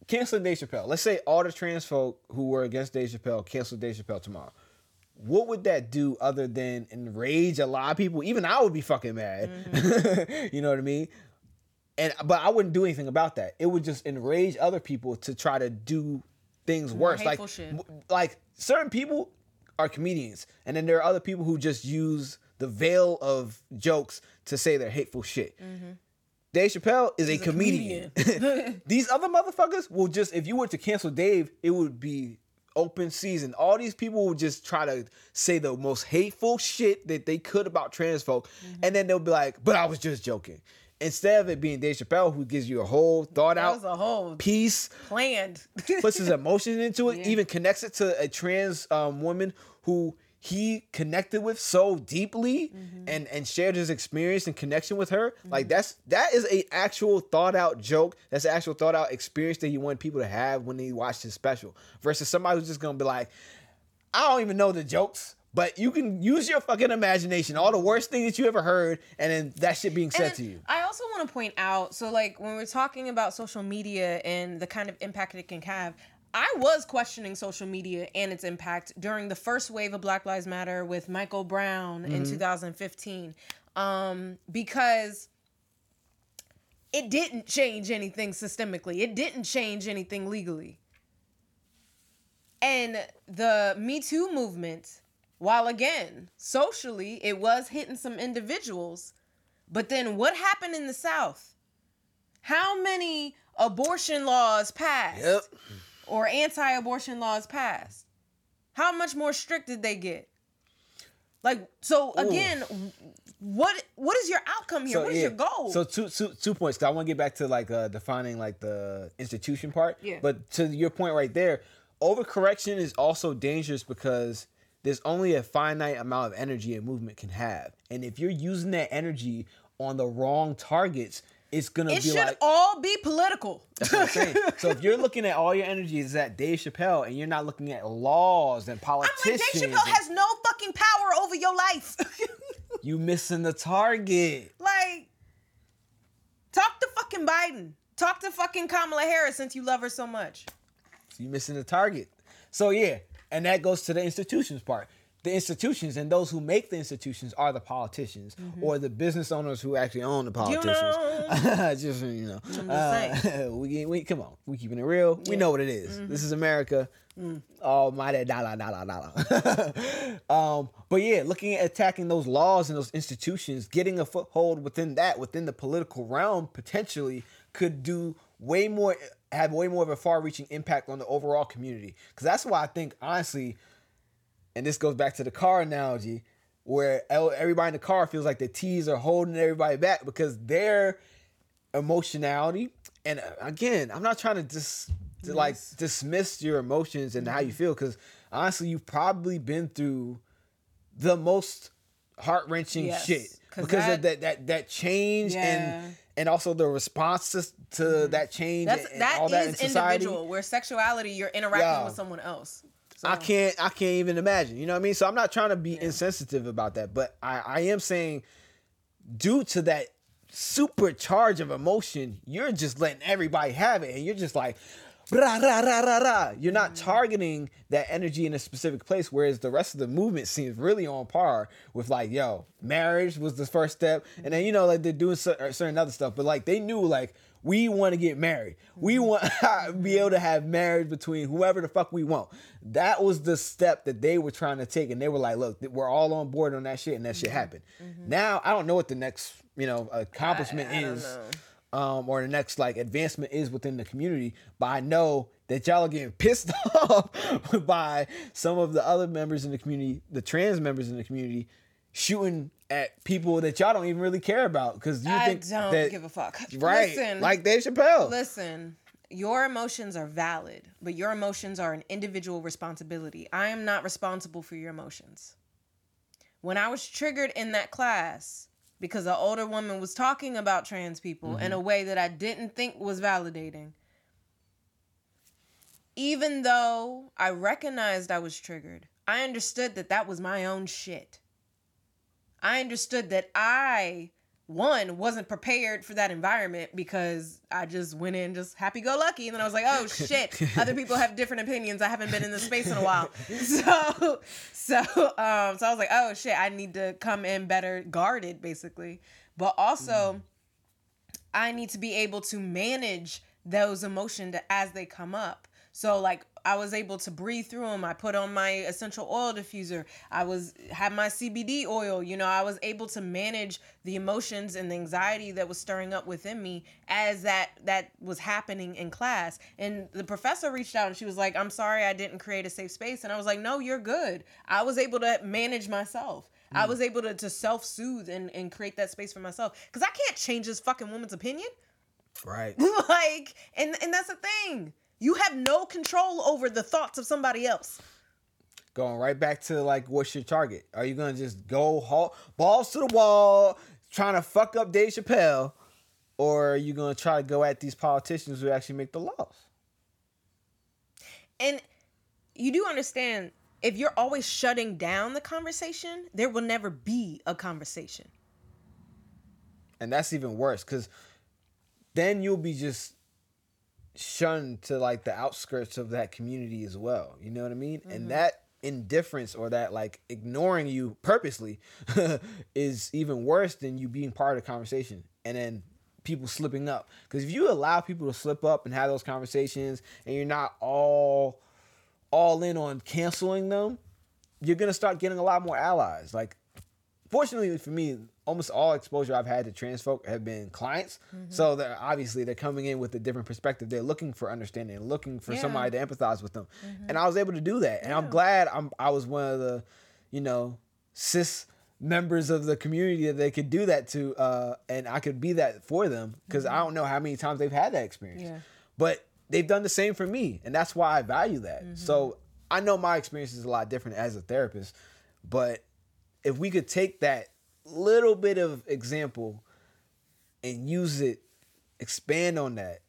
canceling Dave Chappelle. Let's say all the trans folk who were against Dave Chappelle cancel Dave Chappelle tomorrow. What would that do other than enrage a lot of people? Even I would be fucking mad. Mm-hmm. you know what I mean? And but I wouldn't do anything about that. It would just enrage other people to try to do things worse. Like shit. like certain people are comedians, and then there are other people who just use the veil of jokes to say their hateful shit. Mm-hmm. Dave Chappelle is a, a comedian. These other motherfuckers will just, if you were to cancel Dave, it would be open season. All these people will just try to say the most hateful shit that they could about trans folk, mm-hmm. and then they'll be like, "But I was just joking." Instead of it being Dave Chappelle who gives you a whole thought That out a whole piece, planned. puts his emotions into it, Yeah. even connects it to a trans um, woman who he connected with so deeply Mm-hmm. and and shared his experience and connection with her. Like that's that is a actual thought out joke. That's an actual thought out experience that you want people to have when they watch his special. Versus somebody who's just gonna be like, I don't even know the jokes. But you can use your fucking imagination, all the worst thing that you ever heard, and then that shit being said to you. I also want to point out, so like when we're talking about social media and the kind of impact it can have, I was questioning social media and its impact during the first wave of Black Lives Matter with Michael Brown in 2015, um, because it didn't change anything systemically. It didn't change anything legally. And the Me Too movement, while again, socially, it was hitting some individuals, but then what happened in the South? How many abortion laws passed? Yep. Or anti abortion laws passed? How much more strict did they get? Like, so again, what what is your outcome here? what is yeah. your goal? So two two two points. 'cause I want to get back to like uh, defining like the institution part. Yeah. But to your point right there, overcorrection is also dangerous because there's only a finite amount of energy a movement can have, and if you're using that energy on the wrong targets, it's gonna it be should like. all be political. That's what I'm saying. so if you're looking at all your energy is at Dave Chappelle, and you're not looking at laws and politicians, I'm like, Dave Chappelle and has no fucking power over your life. you missing the target. like, talk to fucking Biden. Talk to fucking Kamala Harris since you love her so much. you missing the target. So yeah, and that goes to the institutions part. The institutions and those who make the institutions are the politicians or the business owners who actually own the politicians. know. Just you know, uh, we, we come on, we keeping it real. We know what it is. This is America. Almighty dollar, dollar, dollar. um, but yeah, looking at attacking those laws and those institutions, getting a foothold within that, within the political realm, potentially could do way more, have way more of a far-reaching impact on the overall community. Because that's why I think, honestly, and this goes back to the car analogy, where everybody in the car feels like the T's are holding everybody back because their emotionality. And uh, again, I'm not trying to just to like dismiss your emotions and how you feel because honestly, you've probably been through the most heart wrenching Yes, shit 'cause because of that- that that that change Yeah. and and also the responses to mm-hmm. that change That's and, and that all that in society. individual. Where sexuality, you're interacting Yeah. with someone else. So, I can't I can't even imagine. You know what I mean? So I'm not trying to be insensitive about that, but I, I am saying due to that supercharge of emotion, you're just letting everybody have it and you're just like rah, rah, rah, rah, rah. You're not targeting that energy in a specific place, whereas the rest of the movement seems really on par with like, yo, marriage was the first step, and then you know like they're doing uh, certain other stuff, but like they knew like we want to get married, we want to be able to have marriage between whoever the fuck we want. That was the step that they were trying to take, and they were like, look, we're all on board on that shit, and that shit happened. Now I don't know what the next you know accomplishment I don't is. Um, or the next like advancement is within the community. But I know that y'all are getting pissed off by some of the other members in the community, the trans members in the community, shooting at people that y'all don't even really care about because you I think don't that give a fuck. right, Listen, like Dave Chappelle. Listen, your emotions are valid, but your emotions are an individual responsibility. I am not responsible for your emotions. When I was triggered in that class because an older woman was talking about trans people in mm-hmm. a way that I didn't think was validating, even though I recognized I was triggered, I understood that that was my own shit. I understood that I one wasn't prepared for that environment because I just went in just happy go lucky and then I was like, oh shit, other people have different opinions. I haven't been in this space in a while. So so um so I was like, oh shit, I need to come in better guarded basically. But also I need to be able to manage those emotions as they come up. So like I was able to breathe through them. I put on my essential oil diffuser. I was had my CBD oil. You know, I was able to manage the emotions and the anxiety that was stirring up within me as that that was happening in class. And the professor reached out and she was like, "I'm sorry I didn't create a safe space." And I was like, "No, you're good. I was able to manage myself." I hmm. was able to, to self soothe and, and create that space for myself because I can't change this fucking woman's opinion. Right. like, and and that's the thing. You have no control over the thoughts of somebody else. Going right back to like, what's your target? Are you gonna just go halt, balls to the wall, trying to fuck up Dave Chappelle, or are you gonna try to go at these politicians who actually make the laws? And you do understand if you're always shutting down the conversation, there will never be a conversation. and that's even worse because then you'll be just shunned to like the outskirts of that community as well you know what i mean? And mm-hmm. that indifference or that like ignoring you purposely is even worse than you being part of the conversation and then people slipping up. Because if you allow people to slip up and have those conversations and you're not all all in on canceling them you're gonna start getting a lot more allies. Like fortunately for me, almost all exposure I've had to trans folk have been clients. Mm-hmm. So they're obviously they're coming in with a different perspective. They're looking for understanding, looking for Yeah. somebody to empathize with them. Mm-hmm. And I was able to do that. And I'm glad I'm I was one of the, you know, cis members of the community that they could do that to uh and I could be that for them because I mm-hmm. don't know how many times they've had that experience. Yeah. But they've done the same for me and that's why I value that. So I know my experience is a lot different as a therapist, but if we could take that little bit of example and use it, expand on that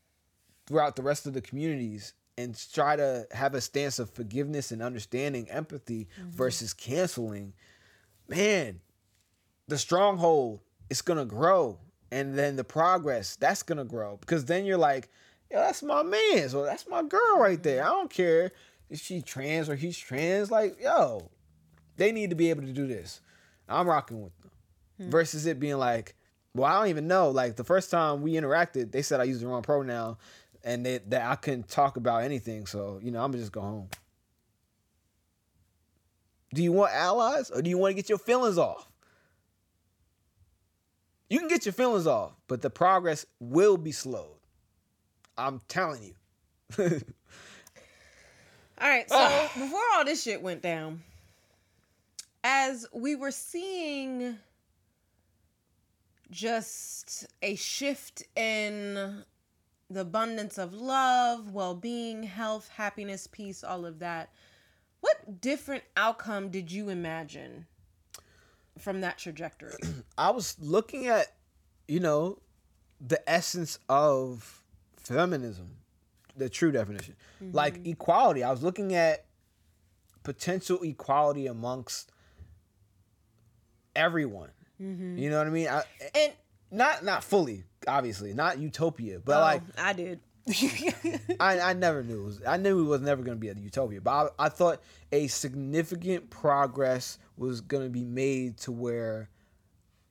throughout the rest of the communities and try to have a stance of forgiveness and understanding, empathy mm-hmm. versus canceling, man, the stronghold is gonna grow. And then the progress, that's gonna grow. Because then you're like, yo, that's my man. So that's my girl right there. I don't care if she trans or he's trans. Like, yo, they need to be able to do this. I'm rocking with them. Hmm. Versus it being like, well, I don't even know. Like the first time we interacted, they said I used the wrong pronoun and they, that I couldn't talk about anything. So, you know, I'm gonna just go home. Do you want allies or do you want to get your feelings off? You can get your feelings off, but the progress will be slowed. I'm telling you. All right, so before all this shit went down, as we were seeing just a shift in the abundance of love, well being, health, happiness, peace, all of that, what different outcome did you imagine from that trajectory? I was looking at, you know, the essence of feminism, the true definition, like mm-hmm. equality. I was looking at potential equality amongst everyone. Mm-hmm. You know what I mean? I, And not not fully, obviously, not utopia, but oh, like I did. I, I never knew it was, I knew it was never going to be a utopia, but I, I thought a significant progress was going to be made to where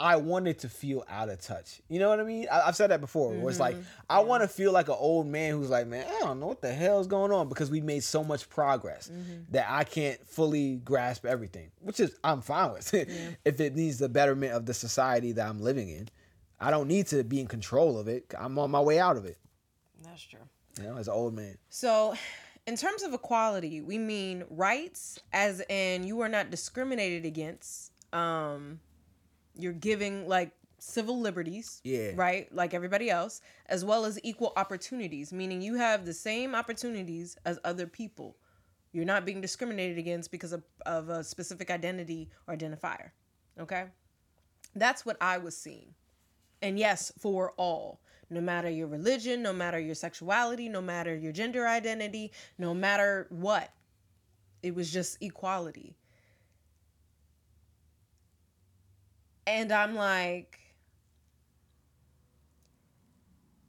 I wanted to feel out of touch. You know what I mean? I, I've said that before. Where it's like I want to feel like an old man who's like, man, I don't know what the hell's going on because we made so much progress that I can't fully grasp everything, which is I'm fine with. if it needs the betterment of the society that I'm living in, I don't need to be in control of it. I'm on my way out of it. That's true. You know, as an old man. So, in terms of equality, we mean rights, as in you are not discriminated against. Um, you're giving like civil liberties, Yeah. right, like everybody else, as well as equal opportunities, meaning you have the same opportunities as other people. You're not being discriminated against because of, of a specific identity or identifier. Okay, that's what I was seeing. And yes, for all, no matter your religion, no matter your sexuality, no matter your gender identity, no matter what, it was just equality. And I'm like,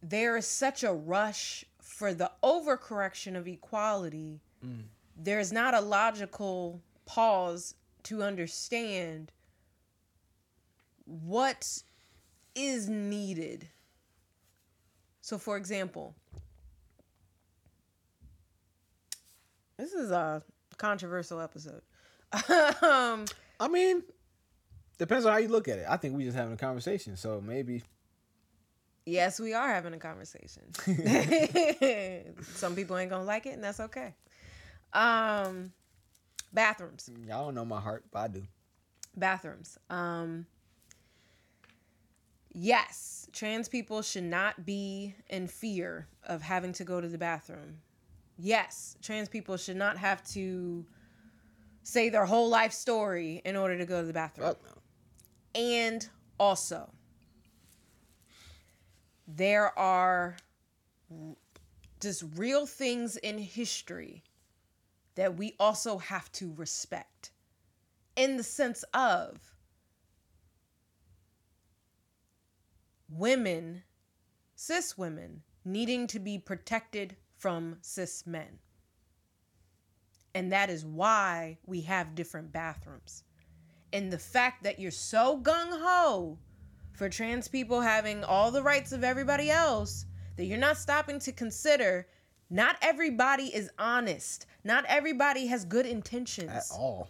there is such a rush for the overcorrection of equality. There's not a logical pause to understand what is needed. So, for example, this is a controversial episode. um, I mean, depends on how you look at it. I think we just having a conversation, so maybe yes, we are having a conversation. Some people ain't gonna like it, and that's okay. Um, bathrooms. y'all don't know my heart, but I do. bathrooms. Um, yes, trans people should not be in fear of having to go to the bathroom. Yes, trans people should not have to say their whole life story in order to go to the bathroom. Fuck no. And also, there are just real things in history that we also have to respect in the sense of women, cis women, needing to be protected from cis men. And that is why we have different bathrooms. And the fact that you're so gung ho for trans people having all the rights of everybody else that you're not stopping to consider not everybody is honest. Not everybody has good intentions. At all.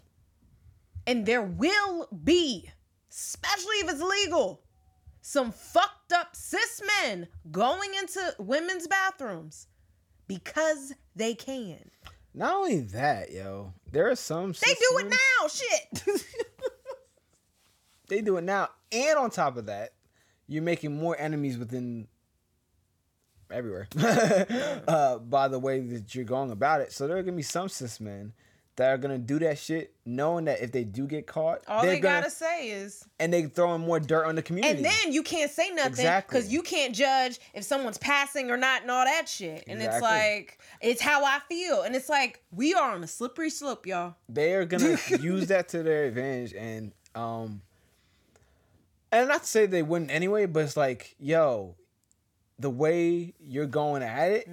And there will be, especially if it's legal, some fucked up cis men going into women's bathrooms because they can. Not only that, yo, there are some. They do it now, shit. They do it now, and on top of that, you're making more enemies within everywhere uh, by the way that you're going about it. So there are gonna be some cis men that are gonna do that shit, knowing that if they do get caught, All they're gonna gotta say is, and they throwing more dirt on the community. and then you can't say nothing Exactly. because you can't judge if someone's passing or not and all that shit. And it's like, it's how I feel. And it's like, we are on a slippery slope, y'all. they are gonna use that to their advantage and um and not to say they wouldn't anyway but it's like yo the way you're going at it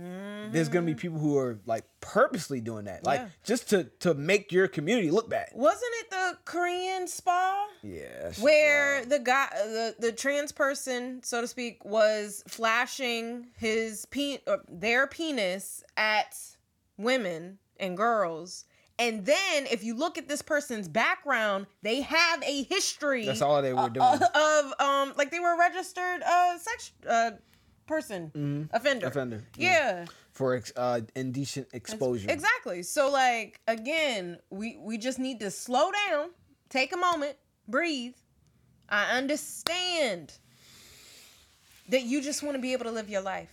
there's gonna be people who are like purposely doing that like Mm-hmm. Yeah. just to to make your community look bad Wasn't it the Korean spa? shit where wild. the guy the, the trans person so to speak was flashing his pe- or their penis at women and girls and then if you look at this person's background they have a history that's all they were doing uh, of um like they were a registered uh sex uh person offender offender yeah for ex- uh indecent exposure Exactly. So like again, we we just need to slow down, take a moment, breathe. I understand that you just want to be able to live your life.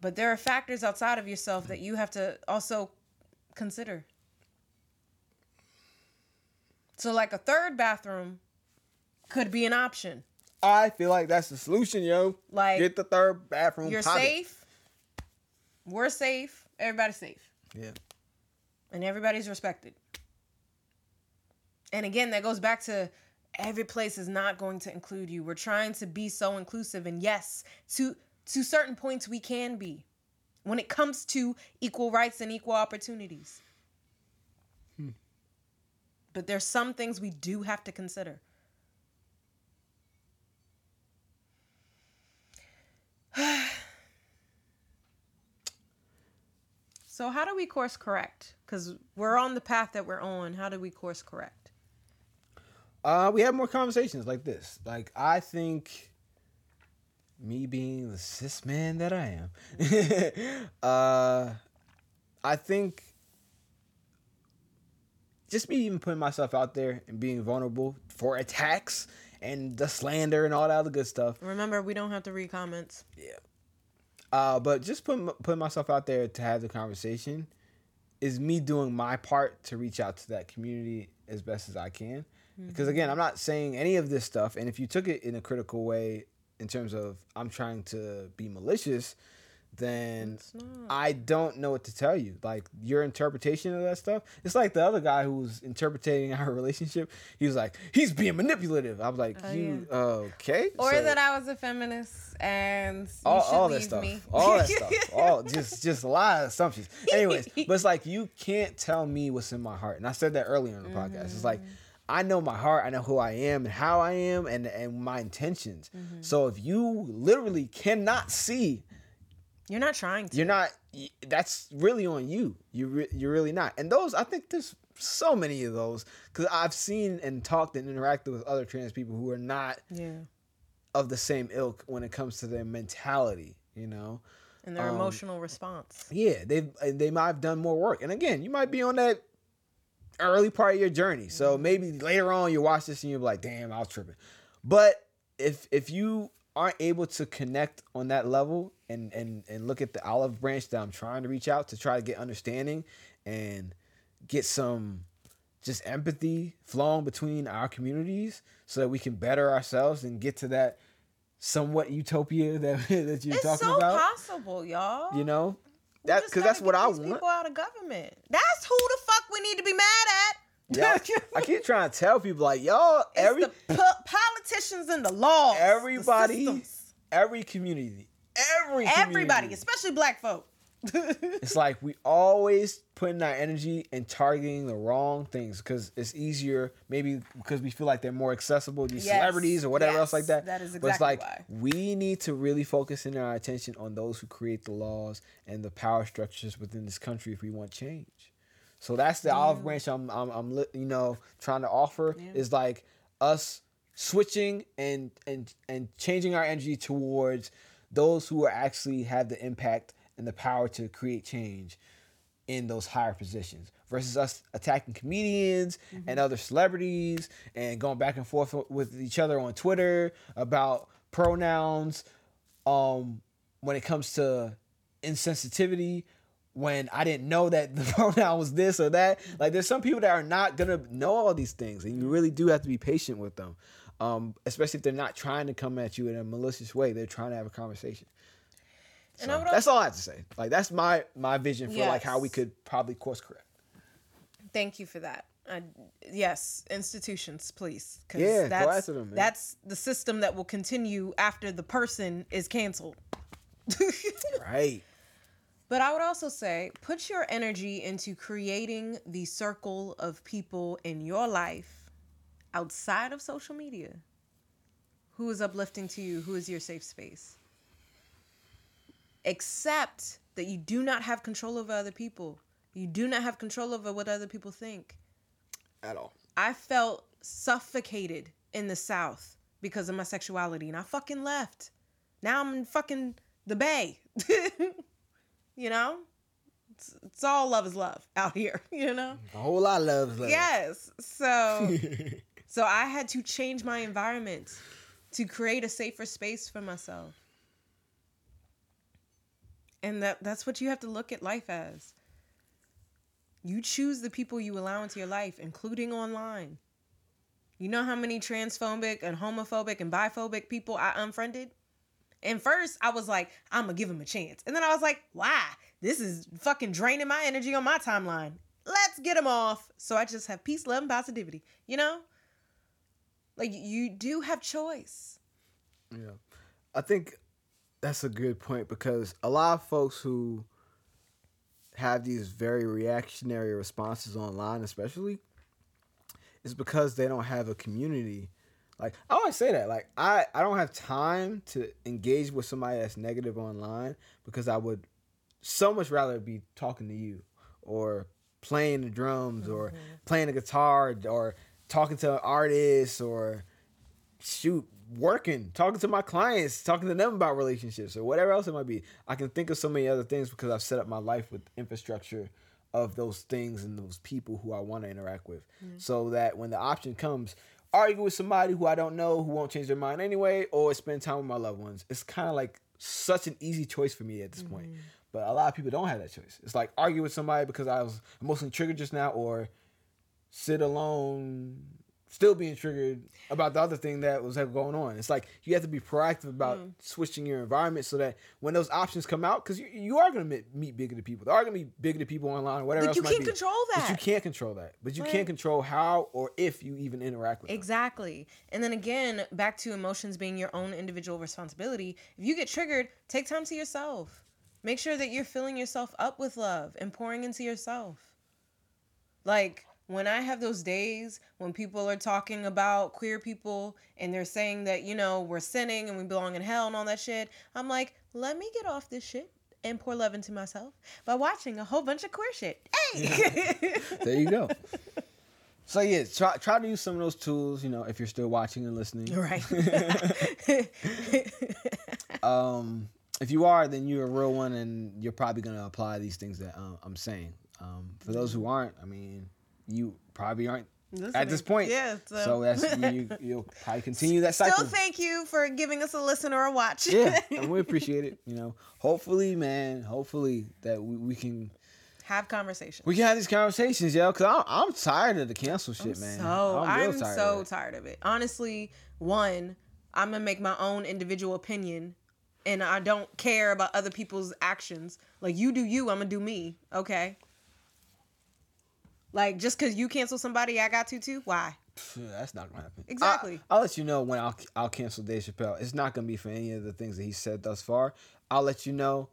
But there are factors outside of yourself that you have to also consider. So like a third bathroom could be an option. i feel like that's the solution yo Like, get the third bathroom You're popping. safe. We're safe. Everybody's safe. yeah and everybody's respected. And again, that goes back to every place is not going to include you. We're trying to be so inclusive and yes, to to certain points we can be when it comes to equal rights and equal opportunities. But there's some things we do have to consider. So how do we course correct? Because we're on the path that we're on. How do we course correct? Uh, we have more conversations like this. Like I think, me being the cis man that I am, uh, I think just me even putting myself out there and being vulnerable for attacks and the slander and all that other good stuff. Remember, we don't have to read comments. Yeah. Uh, but just putting putting myself out there to have the conversation is me doing my part to reach out to that community as best as I can. Because again, I'm not saying any of this stuff, and if you took it in a critical way, in terms of I'm trying to be malicious, then I don't know what to tell you. Like your interpretation of that stuff, it's like the other guy who was interpreting our relationship. He was like, he's being manipulative. I was like, oh, you okay? Or So- that I was a feminist and you all, all that stuff, me. all that stuff, all just just a lot of assumptions. Anyways, but it's like you can't tell me what's in my heart, and I said that earlier in the podcast. It's like I know my heart, I know who I am and how I am, and and my intentions. So if you literally cannot see, You're not trying to. you're not. That's really on you. You re- you're really not. And those, I think there's so many of those because I've seen and talked and interacted with other trans people who are not yeah. of the same ilk when it comes to their mentality. You know. And their Um, emotional response. Yeah, they they might have done more work. And again, you might be on that early part of your journey. So mm-hmm. maybe later on you watch this and you're like, damn, I was tripping. But if if you aren't able to connect on that level and and and look at the olive branch that I'm trying to reach out to try to get understanding and get some just empathy flowing between our communities so that we can better ourselves and get to that somewhat utopia that that you're It's talking so about. possible, y'all. You know? We That just cuz that's what I want. People out of government. That's who the fuck we need to be mad at. Yeah, I keep trying to tell people like, y'all, every the po- politicians and the laws. the everybody, systems. every community, every everybody, especially black folk. It's like we always putting our energy and targeting the wrong things because it's easier, maybe because we feel like they're more accessible, these Yes, celebrities or whatever else like that. that is exactly but it's like why. we need to really focus in our attention on those who create the laws and the power structures within this country if we want change. So that's the olive branch I'm, I'm, I'm, you know, trying to offer is like us switching and and and changing our energy towards those who are actually have the impact and the power to create change in those higher positions versus us attacking comedians and other celebrities and going back and forth with each other on Twitter about pronouns um when it comes to insensitivity when I didn't know that the pronoun was this or that. Like there's some people that are not gonna know all these things, and you really do have to be patient with them. Um, especially if they're not trying to come at you in a malicious way. They're trying to have a conversation. So that's all I have to say. Like that's my my vision for like how we could probably course correct. Thank you for that. Uh, yes, institutions, please. Yeah, that's, them. That's the system that will continue after the person is canceled. Right. But I would also say put your energy into creating the circle of people in your life outside of social media. Who is uplifting to you? Who is your safe space? Accept that you do not have control over other people. You do not have control over what other people think. At all. I felt suffocated in the South because of my sexuality, and I fucking left. Now I'm in fucking the Bay. you know, it's, it's all love is love out here. You know. A whole lot of love. is love. Yes. So, so I had to change my environment to create a safer space for myself. And that that's what you have to look at life as. You choose the people you allow into your life, including online. You know how many transphobic and homophobic and biphobic people I unfriended? And first, I was like, I'm gonna give him a chance. And then I was like, why? This is fucking draining my energy on my timeline. Let's get him off. So I just have peace, love, and positivity. You know? Like, you do have choice. Yeah. I think that's a good point because a lot of folks who have these very reactionary responses online, especially, is because they don't have a community. Like I always say that. Like I, I don't have time to engage with somebody that's negative online because I would so much rather be talking to you or playing the drums or mm-hmm. playing the guitar or talking to an artist or shoot working talking to my clients talking to them about relationships or whatever else it might be. I can think of so many other things because i've set up my life with infrastructure of those things and those people who i want to interact with. Mm-hmm. So that when the option comes argue with somebody who i don't know who won't change their mind anyway or spend time with my loved ones. It's kind of like such an easy choice for me at this point. Mm-hmm. But a lot of people don't have that choice. It's like argue with somebody because i was emotionally triggered just now or sit alone, still being triggered about the other thing that was going on. It's like you have to be proactive about Mm. switching your environment so that when those options come out, because you, you are going to meet, meet bigoted people. There are going to be bigoted people online or whatever But you can't be. control that. But you can't control that. But you Right. can't control how or if you even interact with them. Exactly. And then again, back to emotions being your own individual responsibility. If you get triggered, take time to yourself. Make sure that you're filling yourself up with love and pouring into yourself. Like when I have those days when people are talking about queer people and they're saying that, you know, we're sinning and we belong in hell and all that shit, I'm like, let me get off this shit and pour love into myself by watching a whole bunch of queer shit. Hey! There you go. So yeah, try try to use some of those tools. You know, if you're still watching and listening. right. um, if you are, then you're a real one, and you're probably gonna apply these things that uh, I'm saying. Um, for those who aren't, I mean, you probably aren't at this point. Yeah, So, so- that's you, you'll probably continue that cycle. Still, thank you for giving us a listen or a watch. yeah, and we appreciate it. You know, hopefully, man, hopefully that we, we can Have conversations. we can have these conversations, yo. Cause I'm, I'm tired of the cancel shit, man. So real I'm, tired so of tired of it. Honestly, one, I'm gonna make my own individual opinion, and I don't care about other people's actions. Like you do you, I'm gonna do me. Okay. Like just because you cancel somebody, I got to too. Why? That's not gonna happen. Exactly. I, will let you know when I'll I'll cancel Dave Chappelle. It's not gonna be for any of the things that he said thus far. I'll let you know,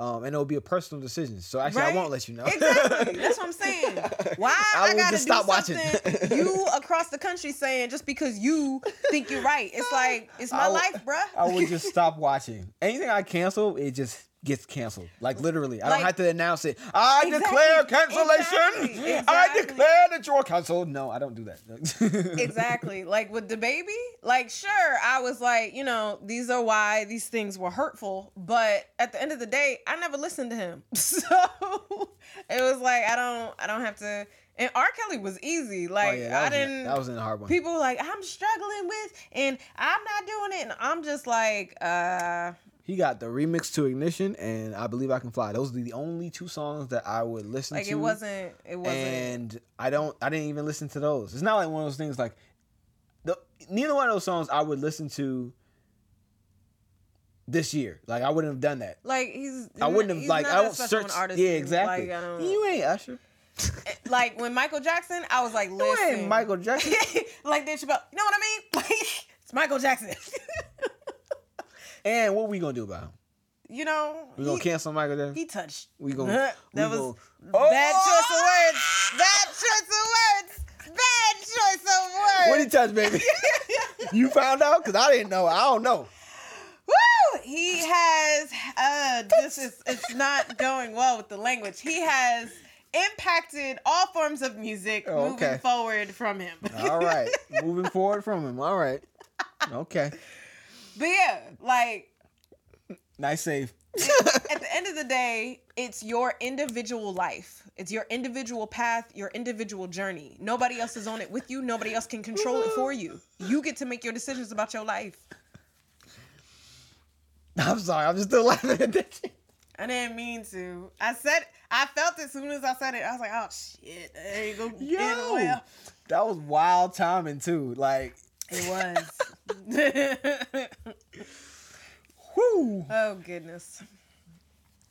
um, and it'll be a personal decision. So actually, I won't let you know. Exactly. That's what I'm saying. Why I I, gotta stop watching. you across the country saying just because you think you're right. It's like it's my will- life, bruh. I would just stop watching. Anything I cancel, it just gets canceled. Like literally, I Like- don't have to announce it. I Exactly, declare cancellation. exactly, I declare that you're canceled. No, I don't do that. exactly. Like with DaBaby, like sure, I was like, you know, these are why these things were hurtful, but at the end of the day, I never listened to him. So it was like I don't I don't have to and R. Kelly was easy. Oh, Like yeah, I didn't that was a hard one. People were like, I'm struggling with and I'm not doing it. And I'm just like, uh He got the remix to Ignition and I Believe I Can Fly. Those are the only two songs that I would listen like to. it wasn't it wasn't and I don't I didn't even listen to those. It's not like one of those things like the neither one of those songs I would listen to this year. Like I wouldn't have done that. like he's I wouldn't have like I don't search. artist yeah, exactly. Like, You ain't Usher. Eh, like when Michael Jackson, I was like, You listen, ain't Michael Jackson. like Dave Chappelle. You know what I mean? Like it's Michael Jackson. and what we gonna do about him? you know, We gonna he, cancel Michael Jackson? he touched. We gonna that we was gonna- bad Oh! choice of words. Bad choice of words. Bad choice of words. What he touch, baby? you found out? Cause I didn't know. I don't know. Woo! He has uh this is it's not going well with the language. He has impacted all forms of music Oh, moving forward from him. All right, moving forward from him. All right. Okay. But yeah, like Nice save. at the end of the day, it's your individual life. It's your individual path, your individual journey. Nobody else is on it with you. Nobody else can control it for you. You get to make your decisions about your life. I'm sorry. I'm just still laughing at that. shit. I didn't mean to. I said I felt it as soon as I said it. I was like, oh shit, there you go. Yo, that was wild timing too. Like, It was. whoo. oh goodness.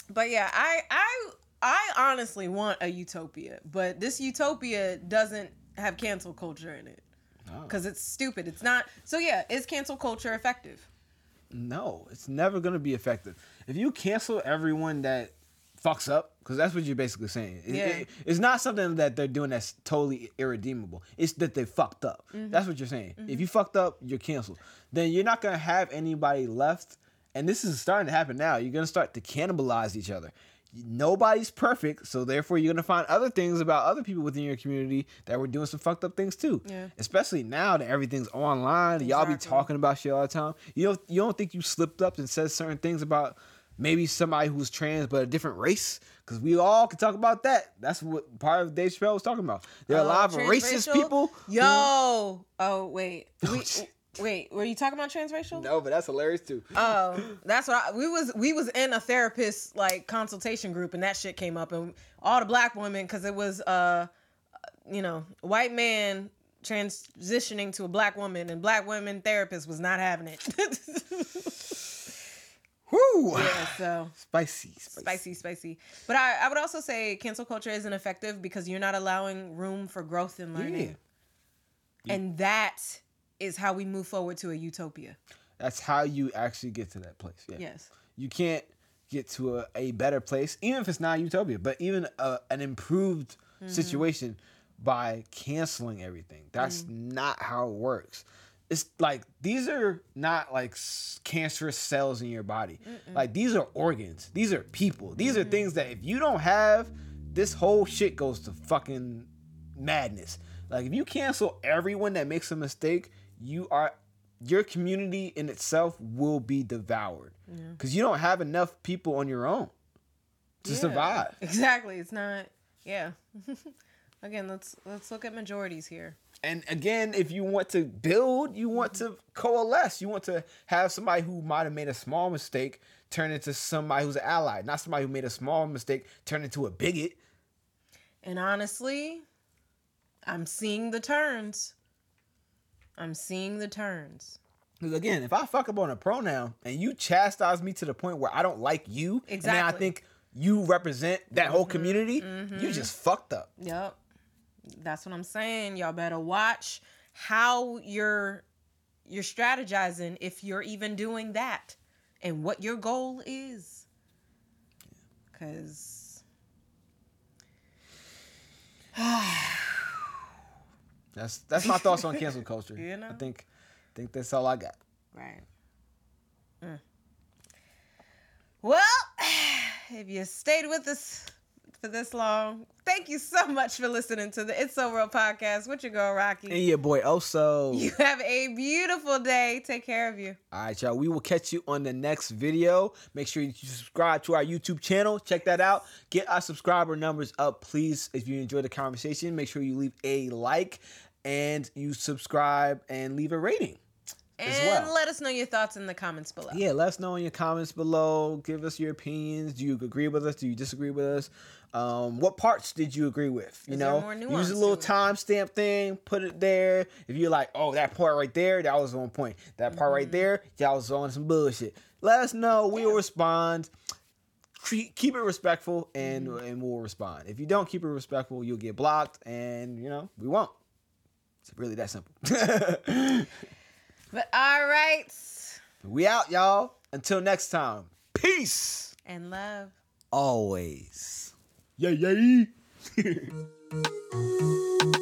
But yeah, I I I honestly want a utopia, but this utopia doesn't have cancel culture in it. Oh. Cuz it's stupid. It's not. So yeah, is cancel culture effective? No, it's never gonna be effective. If you cancel everyone that fucks up, because that's what you're basically saying. It- Yeah. it- it's not something that they're doing that's totally irredeemable. It's that they fucked up. Mm-hmm. That's what you're saying. If you fucked up, you're canceled. Then you're not gonna have anybody left. And this is starting to happen now. You're gonna start to cannibalize each other. Nobody's perfect, so therefore you're gonna find other things about other people within your community that were doing some fucked up things too. Yeah. Especially now that everything's online, y'all be talking about shit all the time. You don't you don't think you slipped up and said certain things about maybe somebody who's trans but a different race? Because we all can talk about that. That's what part of Dave Chappelle was talking about. There are a Oh, lot of racist people. who- Yo. Oh wait. We, wait. Were you talking about transracial? no, but that's hilarious too. Oh, that's what I, we was. We was in a therapist like consultation group, and that shit came up, and all the black women, because it was uh, you know, white man transitioning to a black woman, and black women therapist was not having it. Whoo! yeah, so Spicy, spicy. spicy, spicy. But I, I would also say cancel culture isn't effective because you're not allowing room for growth and learning, and that is how we move forward to a utopia. That's how you actually get to that place. Yeah. Yes. You can't get to a, a better place, even if it's not utopia, but even a, an improved mm-hmm. situation by canceling everything. That's mm-hmm. not how it works. It's like these are not like cancerous cells in your body. Like these are organs. These are people. These are mm-hmm. things that if you don't have, this whole shit goes to fucking madness. Like if you cancel everyone that makes a mistake, you are your community in itself will be devoured because you don't have enough people on your own to Yeah. survive. Exactly. It's not. Yeah. Again, let's let's look at majorities here. And again, if you want to build, you want to coalesce. You want to have somebody who might have made a small mistake turn into somebody who's an ally, not somebody who made a small mistake turn into a bigot. And honestly, I'm seeing the turns. I'm seeing the turns. Because again, if I fuck up on a pronoun and you chastise me to the point where I don't like you, and then I think you represent that whole mm-hmm. community, you mm-hmm. just fucked up. Yep. That's what I'm saying. Y'all better watch how you're you're strategizing if you're even doing that and what your goal is. Cuz That's that's my thoughts on cancel culture. You know? I think think that's all I got. right. Mm. Well, if you stayed with us for this long, thank you so much for listening to the It's So Real podcast with your girl Rocqi. And your boy Oso. You have a beautiful day. Take care of you. All right, y'all. We will catch you on the next video. Make sure you subscribe to our YouTube channel. Check that out. Get our subscriber numbers up, please. If you enjoyed the conversation, make sure you leave a like and you subscribe and leave a rating. And well. let us know your thoughts in the comments below. Yeah, let us know in your comments below. Give us your opinions. Do you agree with us? Do you disagree with us? Um, what parts did you agree with? You Is know, use a little timestamp thing. Put it there. If you're like, oh, that part right there, that was on point. That part right Mm-hmm. there, y'all was on some bullshit. Let us know. We'll respond. Keep it respectful, and Mm-hmm. and we'll respond. If you don't keep it respectful, you'll get blocked, and you know we won't. It's really that simple. But all right. we out, y'all. Until next time. Peace. And love. always. Yeah, yeah.